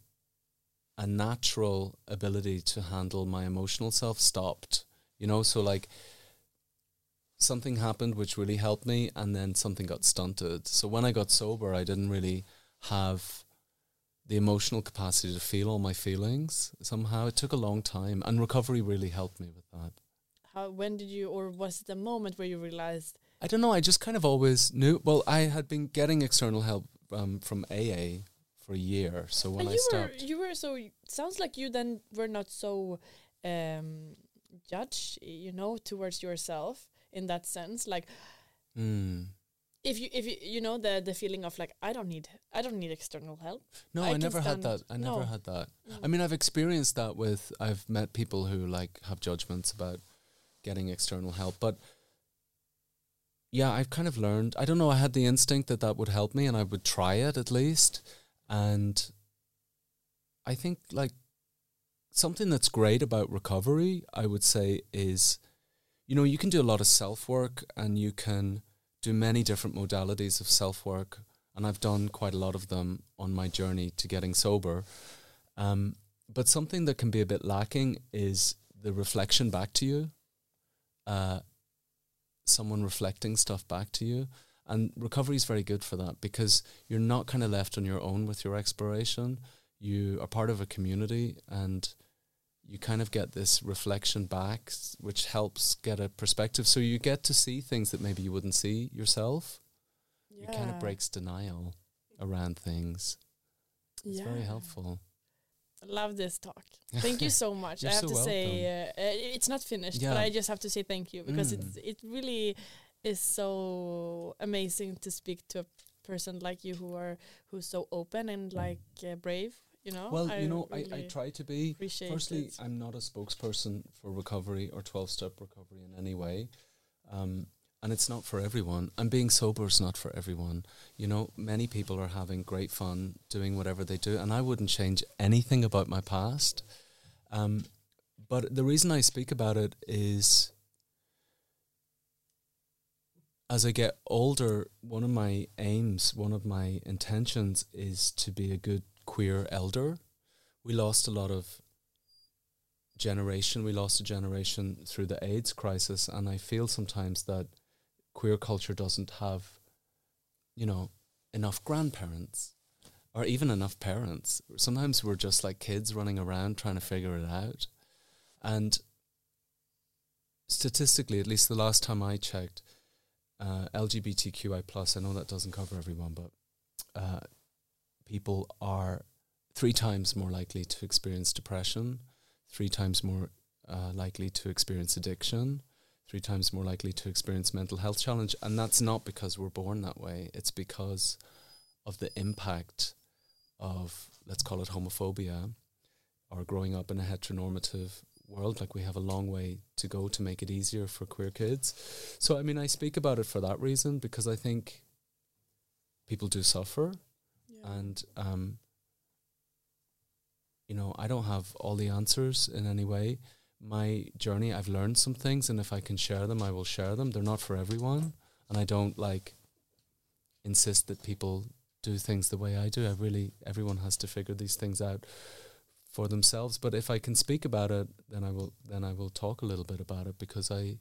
[SPEAKER 2] a natural ability to handle my emotional self stopped. You know, so like something happened which really helped me and then something got stunted. So when I got sober, I didn't really have the emotional capacity to feel all my feelings somehow. It took a long time and recovery really helped me with that.
[SPEAKER 1] How? When did you? Or was it a moment where you realized?
[SPEAKER 2] I don't know, I just kind of always knew well, I had been getting external help um, from AA for a year. So when
[SPEAKER 1] and
[SPEAKER 2] I
[SPEAKER 1] you
[SPEAKER 2] stopped
[SPEAKER 1] were. You were so. Sounds like you then were not so um judge. You know, towards yourself in that sense. Like
[SPEAKER 2] mm,
[SPEAKER 1] if you if you you know the the feeling of like I don't need I don't need external help.
[SPEAKER 2] No,
[SPEAKER 1] I
[SPEAKER 2] I, never had that. I never
[SPEAKER 1] no.
[SPEAKER 2] had that.
[SPEAKER 1] Mm.
[SPEAKER 2] I mean, I've experienced that with. I've met people who like have judgments about getting external help, but yeah, I've kind of learned. I don't know. I had the instinct that that would help me, and I would try it at least. And I think like something that's great about recovery, I would say, is you know you can do a lot of self work, and you can do many different modalities of self work and I've done quite a lot of them on my journey to getting sober. Um, but something that can be a bit lacking is the reflection back to you. Uh, someone reflecting stuff back to you. And recovery is very good for that because you're not kind of left on your own with your exploration. You are part of a community and you kind of get this reflection back, which helps get a perspective. So you get to see things that maybe you wouldn't see yourself Yeah. it kind of breaks denial around things. It's very helpful.
[SPEAKER 1] I love this talk. Thank you so much.
[SPEAKER 2] You're
[SPEAKER 1] I have
[SPEAKER 2] so
[SPEAKER 1] to say, uh, uh, it's not finished, but I just have to say thank you because
[SPEAKER 2] Mm.
[SPEAKER 1] it's it really is so amazing to speak to a person like you who are who's so open and like uh, brave. You know.
[SPEAKER 2] Well,
[SPEAKER 1] I
[SPEAKER 2] you know, I, I try to be. Firstly,
[SPEAKER 1] it.
[SPEAKER 2] I'm not a spokesperson for recovery or 12 step recovery in any way. Um, and it's not for everyone. And being sober is not for everyone. You know, many people are having great fun doing whatever they do. And I wouldn't change anything about my past. Um, but the reason I speak about it is as I get older, one of my aims, one of my intentions is to be a good queer elder. We lost a lot of generation. We lost a generation through the AIDS crisis, and I feel sometimes that queer culture doesn't have, you know, enough grandparents or even enough parents. Sometimes we're just like kids running around trying to figure it out. And statistically, at least the last time I checked, uh, LGBTQI plus. I know that doesn't cover everyone, but uh, people are three times more likely to experience depression, three times more uh, likely to experience addiction, three times more likely to experience mental health challenge, and that's not because we're born that way. It's because of the impact of let's call it homophobia or growing up in a heteronormative world like we have a long way to go to make it easier for queer kids so i mean i speak about it for that reason because i think people do suffer. And um you know i don't have all the answers in any way. My journey i've learned some things and if i can share them i will share them. They're not for everyone and i don't like insist that people do things the way i do. I really everyone has to figure these things out for themselves. But if i can speak about it then i will then i will talk a little bit about it because i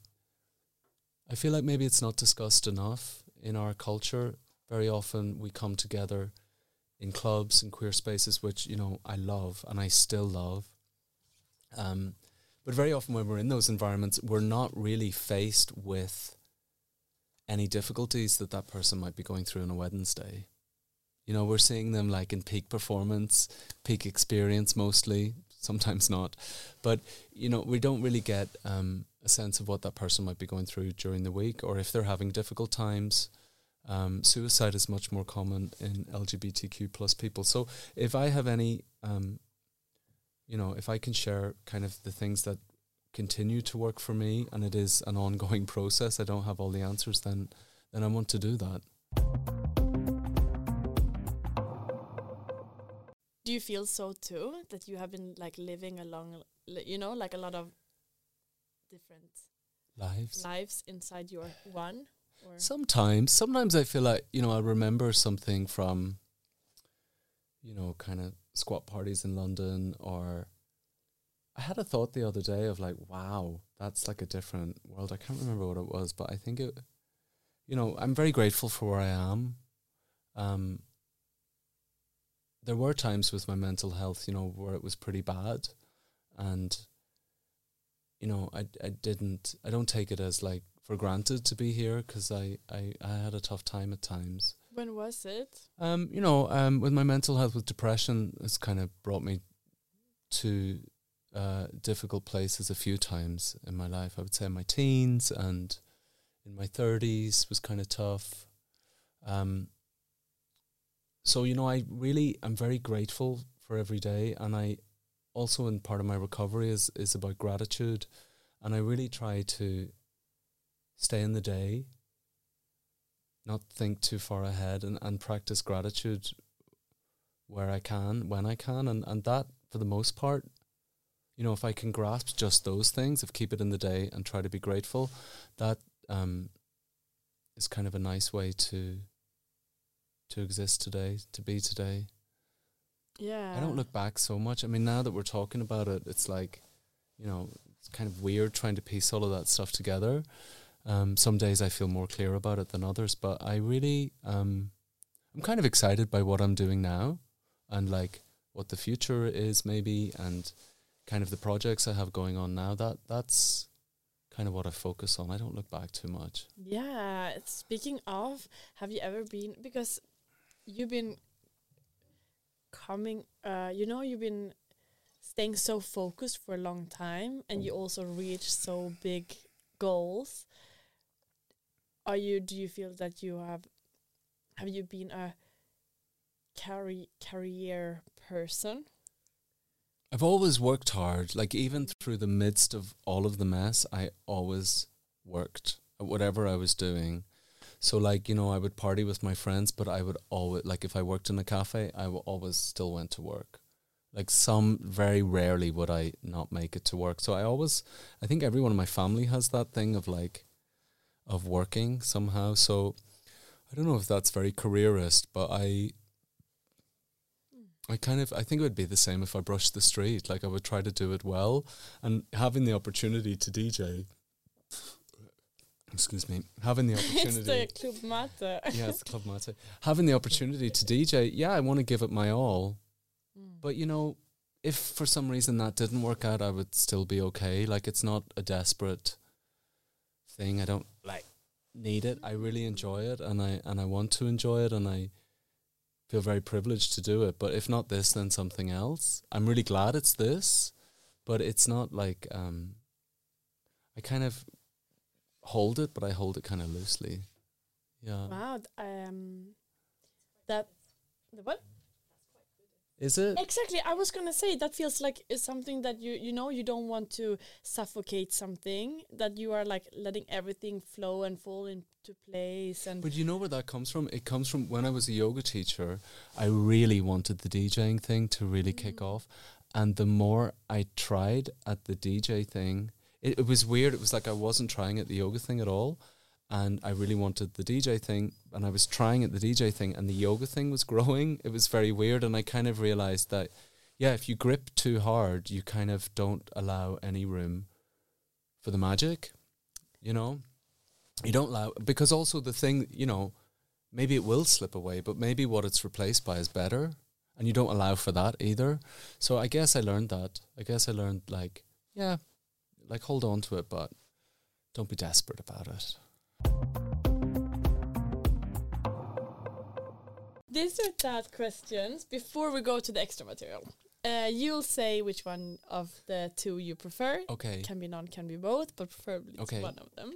[SPEAKER 2] i feel like maybe it's not discussed enough in our culture. Very often we come together in clubs and queer spaces which you know i love and i still love. Um but very often when we're in those environments we're not really faced with any difficulties that that person might be going through on a wednesday. You know we're seeing them like in peak performance peak experience mostly sometimes not. But you know we don't really get um, a sense of what that person might be going through during the week or if they're having difficult times um, suicide is much more common in lgbtq plus people. So if i have any um, you know if i can share kind of the things that continue to work for me and it is an ongoing process i don't have all the answers then then i want to do that.
[SPEAKER 1] Do you feel so too that you have been like living along, you know, like a lot of different
[SPEAKER 2] lives?
[SPEAKER 1] lives inside your one? Or
[SPEAKER 2] Sometimes, sometimes I feel like you know I remember something from, you know, kind of squat parties in London, or I had a thought the other day of like, wow, that's like a different world. I can't remember what it was, but I think it, you know, I'm very grateful for where I am. Um, there were times with my mental health, you know, where it was pretty bad, and you know, I I didn't, I don't take it as like for granted to be here because I, I I had a tough time at times.
[SPEAKER 1] when was it?
[SPEAKER 2] Um, you know, um, with my mental health, with depression, it's kind of brought me to uh, difficult places a few times in my life. I would say in my teens and in my thirties was kind of tough. Um, so you know, I really I'm very grateful for every day, and I also in part of my recovery is is about gratitude, and I really try to stay in the day not think too far ahead and, and practice gratitude where I can, when I can. And, and that, for the most part, you know, if I can grasp just those things, if keep it in the day and try to be grateful, that um, is kind of a nice way to to exist today, to be today.
[SPEAKER 1] Yeah.
[SPEAKER 2] I don't look back so much. I mean, now that we're talking about it, it's like, you know, it's kind of weird trying to piece all of that stuff together. Um, some days I feel more clear about it than others, but I really, um, I'm kind of excited by what I'm doing now, and like what the future is maybe, and kind of the projects I have going on now. That that's kind of what I focus on. I don't look back too much.
[SPEAKER 1] Yeah. Speaking of, have you ever been because you've been coming uh you know you've been staying so focused for a long time and you also reach so big goals. Are you do you feel that you have have you been a carry career person?
[SPEAKER 2] I've always worked hard. Like even mm. through the midst of all of the mess, I always worked at whatever I was doing. So like you know, I would party with my friends, but I would always like if I worked in a cafe, I always still went to work. Like some very rarely would I not make it to work. So I always, I think everyone in my family has that thing of like, of working somehow. So I don't know if that's very careerist, but I I kind of I think it would be the same if I brushed the street. Like I would try to do it well, and having the opportunity to DJ. Excuse me, having the opportunity.
[SPEAKER 1] it's the Club Mate.
[SPEAKER 2] yeah, it's Club Mate. Having the opportunity to DJ, yeah, I want to give it my all.
[SPEAKER 1] Mm.
[SPEAKER 2] But you know, if for some reason that didn't work out, I would still be okay. Like it's not a desperate thing. I don't like need it. I really enjoy it, and I and I want to enjoy it, and I feel very privileged to do it. But if not this, then something else. I'm really glad it's this, but it's not like um. I kind of hold it, but I hold it kind of loosely. Yeah.
[SPEAKER 1] Wow. Um, that the what?
[SPEAKER 2] Is it?
[SPEAKER 1] Exactly. I was gonna say that feels like it's something that you you know you don't want to suffocate something that you are like letting everything flow and fall into place and
[SPEAKER 2] But you know where that comes from? It comes from when I was a yoga teacher. I really wanted the DJing thing to really kick mm. off. And the more I tried at the DJ thing, it, it was weird. It was like I wasn't trying at the yoga thing at all. And I really wanted the DJ thing. And I was trying at the DJ thing, and the yoga thing was growing. It was very weird. And I kind of realized that, yeah, if you grip too hard, you kind of don't allow any room for the magic, you know? You don't allow because also the thing, you know, maybe it will slip away, but maybe what it's replaced by is better, and you don't allow for that either. So I guess I learned that. I guess I learned like, yeah, like hold on to it, but don't be desperate about it.
[SPEAKER 1] These are that questions before we go to the extra material. Uh, you'll say which one of the two you prefer.
[SPEAKER 2] Okay.
[SPEAKER 1] Can be none, can be both, but preferably
[SPEAKER 2] Okay.
[SPEAKER 1] one of them.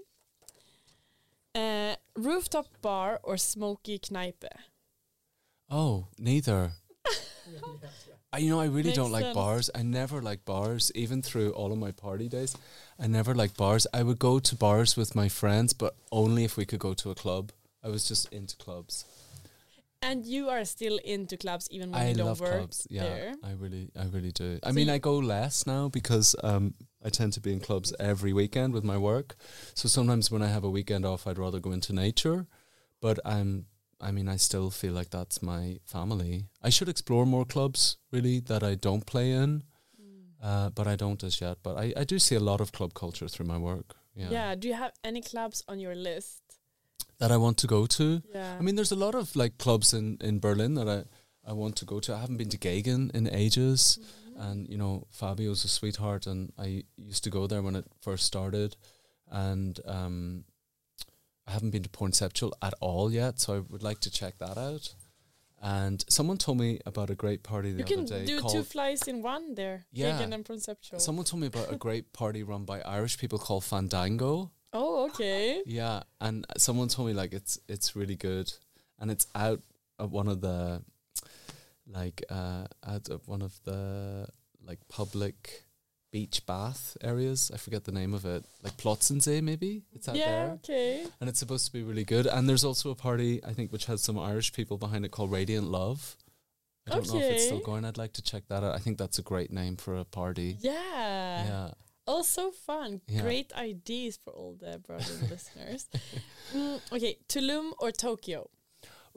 [SPEAKER 1] Uh, rooftop bar or smoky kneipe?
[SPEAKER 2] Oh, neither. I, you know, I really don't like
[SPEAKER 1] sense.
[SPEAKER 2] bars. I never like bars, even through all of my party days. I never like bars. I would go to bars with my friends, but only if we could go to a club. I was just into clubs.
[SPEAKER 1] And you are still into clubs even when
[SPEAKER 2] I
[SPEAKER 1] you don't
[SPEAKER 2] love
[SPEAKER 1] work
[SPEAKER 2] clubs. Yeah,
[SPEAKER 1] there.
[SPEAKER 2] I really, I really do. I
[SPEAKER 1] So
[SPEAKER 2] mean, I go less now because um, I tend to be in clubs every weekend with my work. So sometimes when I have a weekend off, I'd rather go into nature. But I'm, I mean, I still feel like that's my family. I should explore more clubs really that I don't play in,
[SPEAKER 1] Mm.
[SPEAKER 2] uh, but I don't as yet. But I, I do see a lot of club culture through my work. Yeah.
[SPEAKER 1] Yeah. Do you have any clubs on your list?
[SPEAKER 2] that I want to go to.
[SPEAKER 1] Yeah.
[SPEAKER 2] I mean, there's a lot of like clubs in, in Berlin that I, I want to go to. I haven't been to Gegen in ages,
[SPEAKER 1] Mm-hmm.
[SPEAKER 2] and you know Fabio's a sweetheart, and I used to go there when it first started, and um, I haven't been to Pornceptual at all yet, so I would like to check that out. And someone told me about a great party the
[SPEAKER 1] you
[SPEAKER 2] other
[SPEAKER 1] can do two flies in one there.
[SPEAKER 2] Yeah.
[SPEAKER 1] Vegan and conceptual.
[SPEAKER 2] someone told me about a great party run by Irish people called Fandango.
[SPEAKER 1] oh, okay.
[SPEAKER 2] Yeah, and someone told me like it's it's really good, and it's out at one of the like uh out at one of the like public beach bath areas. I forget the name of it, like Plötzensee maybe. It's out
[SPEAKER 1] yeah,
[SPEAKER 2] there,
[SPEAKER 1] okay.
[SPEAKER 2] and it's supposed to be really good. And there's also a party I think which has some Irish people behind it called Radiant Love. I don't know if it's still going. I'd like to check that out. I think that's a great name for a party.
[SPEAKER 1] Yeah.
[SPEAKER 2] Yeah.
[SPEAKER 1] Oh, so fun.
[SPEAKER 2] Yeah.
[SPEAKER 1] Great ideas for all the brother listeners. Mm, okay, Tulum or Tokyo?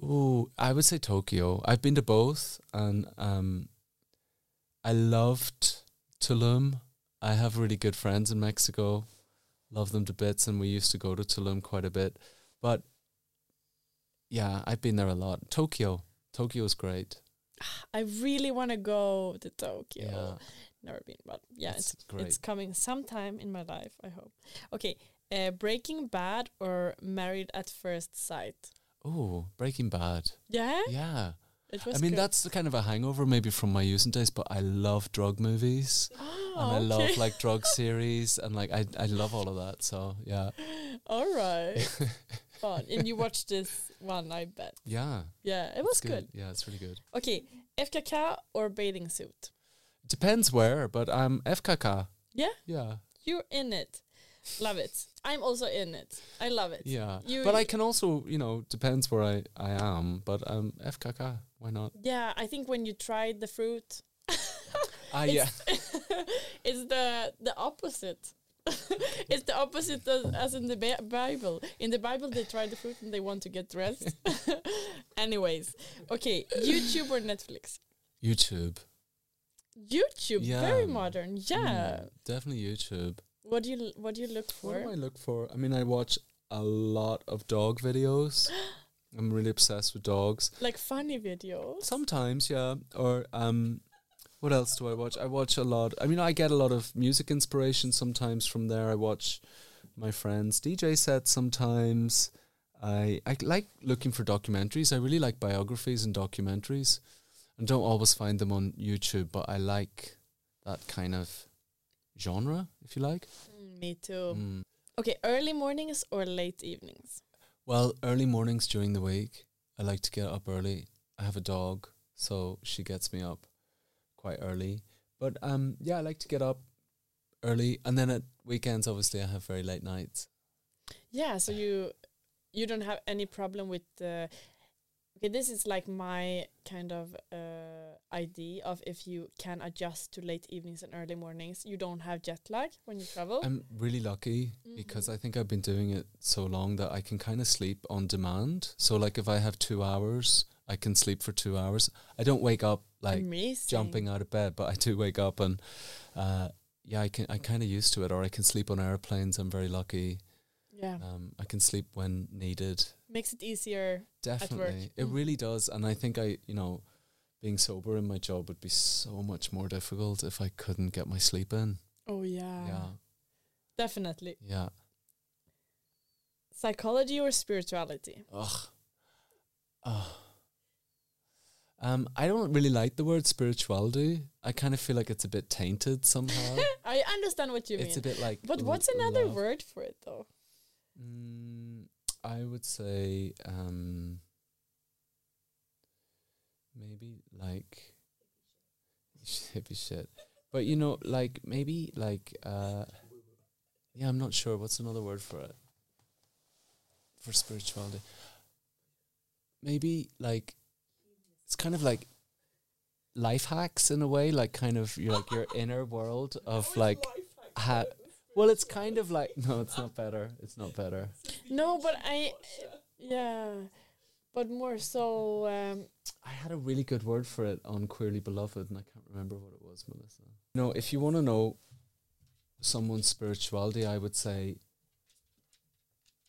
[SPEAKER 2] Ooh, I would say Tokyo. I've been to both, and um, I loved Tulum. I have really good friends in Mexico. Love them to bits, and we used to go to Tulum quite a bit. But yeah, I've been there a lot. Tokyo, Tokyo's great.
[SPEAKER 1] I really want to go to Tokyo.
[SPEAKER 2] Yeah,
[SPEAKER 1] Never been, but yeah,
[SPEAKER 2] It's
[SPEAKER 1] it's
[SPEAKER 2] great.
[SPEAKER 1] it's coming sometime in my life. I hope. Okay, uh, Breaking Bad or Married at First Sight?
[SPEAKER 2] Oh, Breaking Bad.
[SPEAKER 1] Yeah,
[SPEAKER 2] Yeah,
[SPEAKER 1] it
[SPEAKER 2] I mean
[SPEAKER 1] good.
[SPEAKER 2] that's the kind of a hangover maybe from my using days. But I love drug movies.
[SPEAKER 1] Oh,
[SPEAKER 2] and I love like drug series and like I I love all of that. So yeah,
[SPEAKER 1] All right. Fun. And you watched this one, I bet.
[SPEAKER 2] Yeah,
[SPEAKER 1] Yeah, it was
[SPEAKER 2] it's
[SPEAKER 1] good.
[SPEAKER 2] Yeah, it's really good.
[SPEAKER 1] Okay, FKK or bathing suit?
[SPEAKER 2] Depends where, but um, FKK.
[SPEAKER 1] Yeah,
[SPEAKER 2] Yeah,
[SPEAKER 1] you're in it. Love it. I'm also in it. I love it.
[SPEAKER 2] yeah.
[SPEAKER 1] You-
[SPEAKER 2] but I can also, you know, depends where I I am. But um, FKK. Why not?
[SPEAKER 1] Yeah, I think when you tried the fruit,
[SPEAKER 2] Ah, yeah.
[SPEAKER 1] it's the the opposite. it's the opposite as, as in the Bi- Bible. In the Bible, they try the fruit and they want to get dressed. Anyways, okay, YouTube or Netflix?
[SPEAKER 2] YouTube.
[SPEAKER 1] YouTube, very modern. Yeah.
[SPEAKER 2] Mm, definitely YouTube.
[SPEAKER 1] What do you What do you look for?
[SPEAKER 2] What do I look for? I mean, I watch a lot of dog videos. I'm really obsessed with dogs.
[SPEAKER 1] like funny videos.
[SPEAKER 2] Sometimes, yeah. Or um, what else do I watch? I watch a lot. I mean, I get a lot of music inspiration sometimes from there. I watch my friends' DJ sets sometimes. I I like looking for documentaries. I really like biographies and documentaries, and don't always find them on YouTube. But I like that kind of genre, if you like.
[SPEAKER 1] Mm, me too.
[SPEAKER 2] Mm.
[SPEAKER 1] Okay, early mornings or late evenings?
[SPEAKER 2] Well, early mornings during the week, I like to get up early. I have a dog, so she gets me up quite early. But um, yeah, I like to get up early, and then at weekends, obviously, I have very late nights.
[SPEAKER 1] Yeah, so you you don't have any problem with the Okay, this is like my kind of uh, idea of if you can adjust to late evenings and early mornings, you don't have jet lag when you travel.
[SPEAKER 2] I'm really lucky because I think I've been doing it so long that I can kind of sleep on demand. So, like, if I have two hours, I can sleep for two hours. I don't wake up like
[SPEAKER 1] Amazing.
[SPEAKER 2] jumping out of bed, but I do wake up and uh, yeah, I can. I kind of used to it, or I can sleep on airplanes. I'm very lucky.
[SPEAKER 1] Yeah,
[SPEAKER 2] Um, I can sleep when needed.
[SPEAKER 1] makes it easier.
[SPEAKER 2] Definitely, it
[SPEAKER 1] Mm.
[SPEAKER 2] really does. And I think I, you know, being sober in my job would be so much more difficult if I couldn't get my sleep in.
[SPEAKER 1] Oh yeah,
[SPEAKER 2] yeah,
[SPEAKER 1] definitely.
[SPEAKER 2] yeah.
[SPEAKER 1] Psychology or spirituality?
[SPEAKER 2] Ugh. Ugh. Um, I don't really like the word spirituality. I kind of feel like it's a bit tainted somehow.
[SPEAKER 1] I understand what you mean.
[SPEAKER 2] it's a bit like.
[SPEAKER 1] But what's another
[SPEAKER 2] love.
[SPEAKER 1] word for it though?
[SPEAKER 2] Mm, I would say um, maybe like hippie shit. But you know, like maybe like uh, yeah, I'm not sure. What's another word for it? For spirituality, maybe like it's kind of like life hacks in a way, like kind of your like your inner world of like ha- well, it's kind of like no, it's not better. It's not better.
[SPEAKER 1] No, but I, yeah, but more so. Um,
[SPEAKER 2] I had a really good word for it on Queerly Beloved, and I can't remember what it was, Melissa. No, if you want to know someone's spirituality, I would say,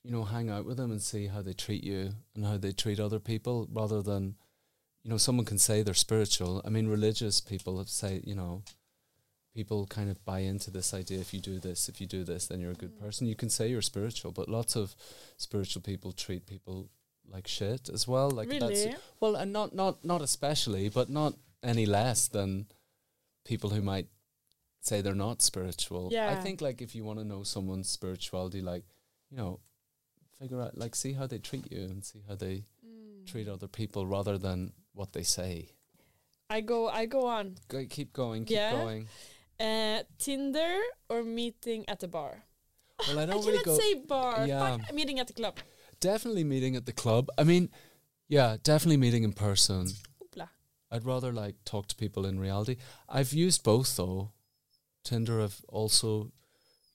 [SPEAKER 2] you know, hang out with them and see how they treat you and how they treat other people, rather than, you know, someone can say they're spiritual. I mean, religious people have say, you know, people kind of buy into this idea: if you do this, if you do this, then you're a good person. You can say you're spiritual, but lots of spiritual people treat people like shit as well. Like that's
[SPEAKER 1] really?
[SPEAKER 2] well, and not not not especially, but not any less than people who might say they're not spiritual.
[SPEAKER 1] Yeah.
[SPEAKER 2] I think like if you want to know someone's spirituality, like you know, figure out like see how they treat you and see how they
[SPEAKER 1] Mm.
[SPEAKER 2] treat other people rather than what they say.
[SPEAKER 1] I go. I go on.
[SPEAKER 2] Go, keep going, keep
[SPEAKER 1] Yeah.
[SPEAKER 2] going.
[SPEAKER 1] Uh, Tinder or meeting at a bar?
[SPEAKER 2] Well, I
[SPEAKER 1] I
[SPEAKER 2] don't
[SPEAKER 1] cannot
[SPEAKER 2] really go.
[SPEAKER 1] say bar.
[SPEAKER 2] Yeah.
[SPEAKER 1] Fuck, meeting at the club.
[SPEAKER 2] Definitely meeting at the club. I mean, yeah, definitely meeting in person.
[SPEAKER 1] Oopla.
[SPEAKER 2] I'd rather like talk to people in reality. I've used both though. Tinder I've also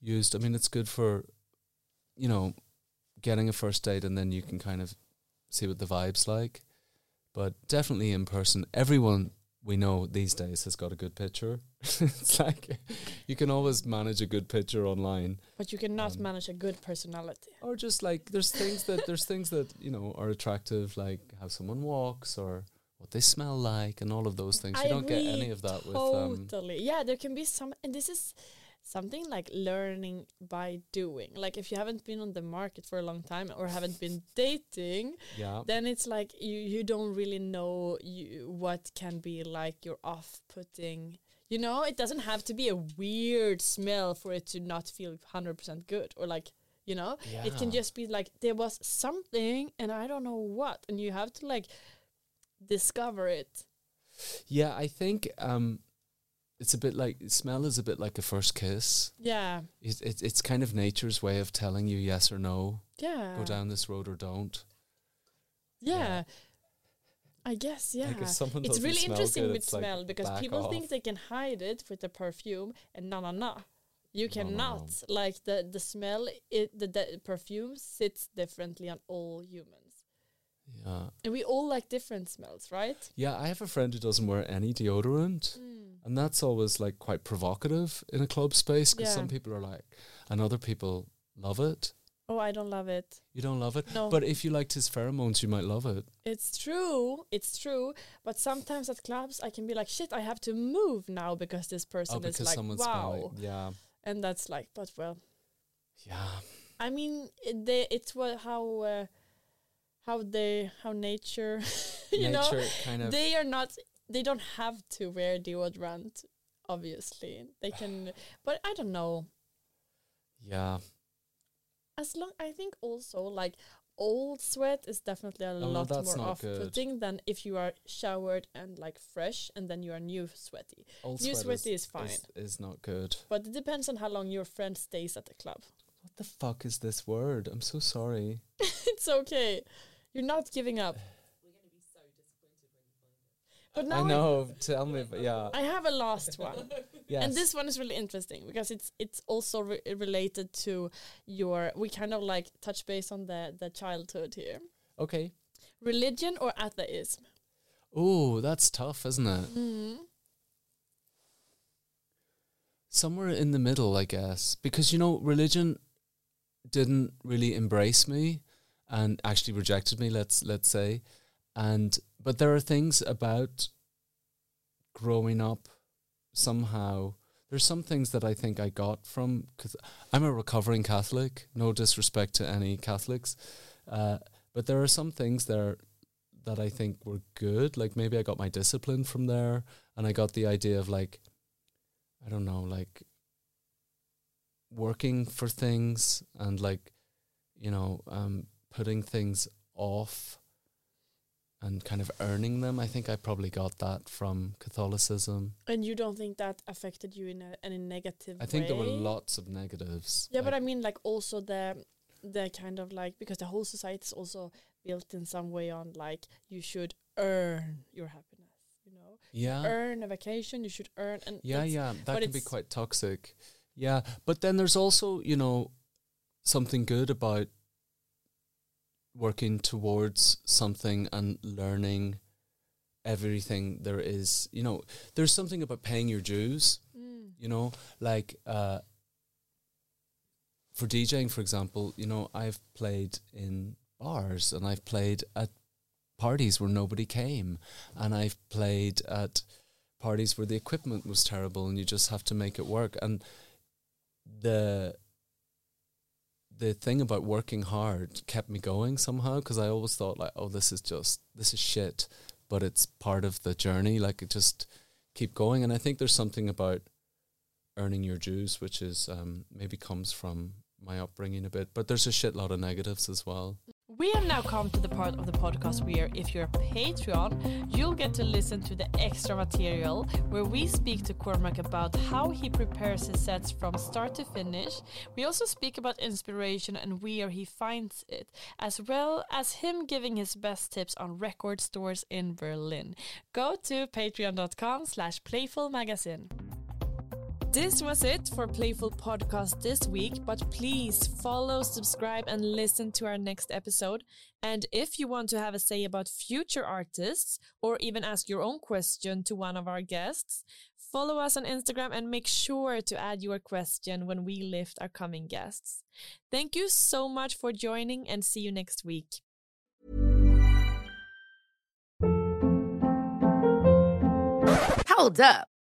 [SPEAKER 2] used. I mean, it's good for, you know, getting a first date and then you can kind of see what the vibe's like. But definitely in person. Everyone we know these days has got a good picture. it's like you can always manage a good picture online.
[SPEAKER 1] But you cannot
[SPEAKER 2] Um,
[SPEAKER 1] manage a good personality.
[SPEAKER 2] Or just like there's things that there's things that, you know, are attractive, like how someone walks or what they smell like and all of those things. You
[SPEAKER 1] I
[SPEAKER 2] don't get any of that with um
[SPEAKER 1] Totally. yeah, there can be some, and this is something like learning by doing. Like if you haven't been on the market for a long time or haven't been dating,
[SPEAKER 2] yeah.
[SPEAKER 1] then it's like you you don't really know you what can be like your off-putting. You know, it doesn't have to be a weird smell for it to not feel hundred percent good or like You know, yeah. it can just be like there was something and I don't know what, and you have to like discover it.
[SPEAKER 2] Yeah, I think um, it's a bit like smell is a bit like a first kiss.
[SPEAKER 1] Yeah,
[SPEAKER 2] It's it's, it's kind of nature's way of telling you yes or no,
[SPEAKER 1] yeah,
[SPEAKER 2] go down this road or don't.
[SPEAKER 1] Yeah.
[SPEAKER 2] Yeah.
[SPEAKER 1] I guess, yeah.
[SPEAKER 2] Like
[SPEAKER 1] it's really
[SPEAKER 2] smell
[SPEAKER 1] interesting
[SPEAKER 2] good,
[SPEAKER 1] with
[SPEAKER 2] it's like,
[SPEAKER 1] smell because people
[SPEAKER 2] off.
[SPEAKER 1] think they can hide it with the perfume, and no, no, no. You
[SPEAKER 2] No, no, no.
[SPEAKER 1] cannot. Like the the smell, it the, the perfume sits differently on all humans,
[SPEAKER 2] Yeah,
[SPEAKER 1] and we all like different smells, right?
[SPEAKER 2] yeah. I have a friend who doesn't wear any deodorant, and that's always like quite provocative in a club space because
[SPEAKER 1] Yeah.
[SPEAKER 2] some people are like, and other people love it.
[SPEAKER 1] Oh, I don't love it.
[SPEAKER 2] You don't love it,
[SPEAKER 1] No.
[SPEAKER 2] but if you liked his pheromones, you might love it.
[SPEAKER 1] It's true. It's true. But sometimes at clubs, I can be like, shit, I have to move now because this person
[SPEAKER 2] oh,
[SPEAKER 1] is like, wow.
[SPEAKER 2] smelling. Yeah,
[SPEAKER 1] And that's like, but well,
[SPEAKER 2] yeah.
[SPEAKER 1] I mean, it, they, it's what how uh, how they how nature, you know,
[SPEAKER 2] kind of.
[SPEAKER 1] they are not. They don't have to wear deodorant. Obviously, they can. but I don't know.
[SPEAKER 2] yeah,
[SPEAKER 1] As long I think also like old sweat is definitely a
[SPEAKER 2] no,
[SPEAKER 1] lot more off-putting than if you are showered and like fresh and then you are new sweaty.
[SPEAKER 2] old
[SPEAKER 1] New
[SPEAKER 2] sweat
[SPEAKER 1] sweaty
[SPEAKER 2] is,
[SPEAKER 1] is fine.
[SPEAKER 2] Is, is not good.
[SPEAKER 1] But it depends on how long your friend stays at the club.
[SPEAKER 2] What the fuck is this word? I'm so sorry.
[SPEAKER 1] it's okay. You're not giving up. But now
[SPEAKER 2] I know. Tell me, but yeah.
[SPEAKER 1] I have a last one.
[SPEAKER 2] Yes.
[SPEAKER 1] And this one is really interesting because it's it's also re- related to your we kind of like touch base on the the childhood here.
[SPEAKER 2] Okay.
[SPEAKER 1] Religion or atheism?
[SPEAKER 2] Oh, that's tough, isn't it?
[SPEAKER 1] Mm.
[SPEAKER 2] Somewhere in the middle, I guess. Because, you know, religion didn't really embrace me and actually rejected me, let's let's say. And but there are things about growing up somehow there's some things that I think I got from cuz I'm a recovering Catholic, no disrespect to any Catholics. Uh, but there are some things there that I think were good. Like maybe I got my discipline from there and I got the idea of like I don't know, like working for things and like you know, um putting things off and kind of earning them. I think I probably got that from Catholicism.
[SPEAKER 1] And you don't think that affected you in a, any negative
[SPEAKER 2] I think there were lots of negatives.
[SPEAKER 1] Yeah, but I mean like also the the kind of like because the whole society is also built in some way on like you should earn your happiness, you know?
[SPEAKER 2] yeah,
[SPEAKER 1] Earn a vacation, you should earn and
[SPEAKER 2] yeah, yeah. That can be quite toxic. Yeah, but then there's also you know something good about working towards something and learning everything there is. You know, there's something about paying your dues.
[SPEAKER 1] Mm.
[SPEAKER 2] you know like uh for DJing for example you know I've played in bars and I've played at parties where nobody came and I've played at parties where the equipment was terrible and you just have to make it work and the the thing about working hard kept me going somehow because I always thought like oh this is just this is shit but it's part of the journey like it just keep going. And I think there's something about earning your dues which is um, maybe comes from my upbringing a bit but there's a shitload of negatives as well
[SPEAKER 1] We have now come to the part of the podcast where, if you're a Patreon, you'll get to listen to the extra material where we speak to Cormac about how he prepares his sets from start to finish. We also speak about inspiration and where he finds it, as well as him giving his best tips on record stores in Berlin. Go to patreon.com slash playful magazine. This was it for Playful Podcast this week, but please follow, subscribe, and listen to our next episode. And if you want to have a say about future artists or even ask your own question to one of our guests, follow us on Instagram and make sure to add your question when we lift our coming guests. Thank you so much for joining and see you next week.
[SPEAKER 3] Hold up.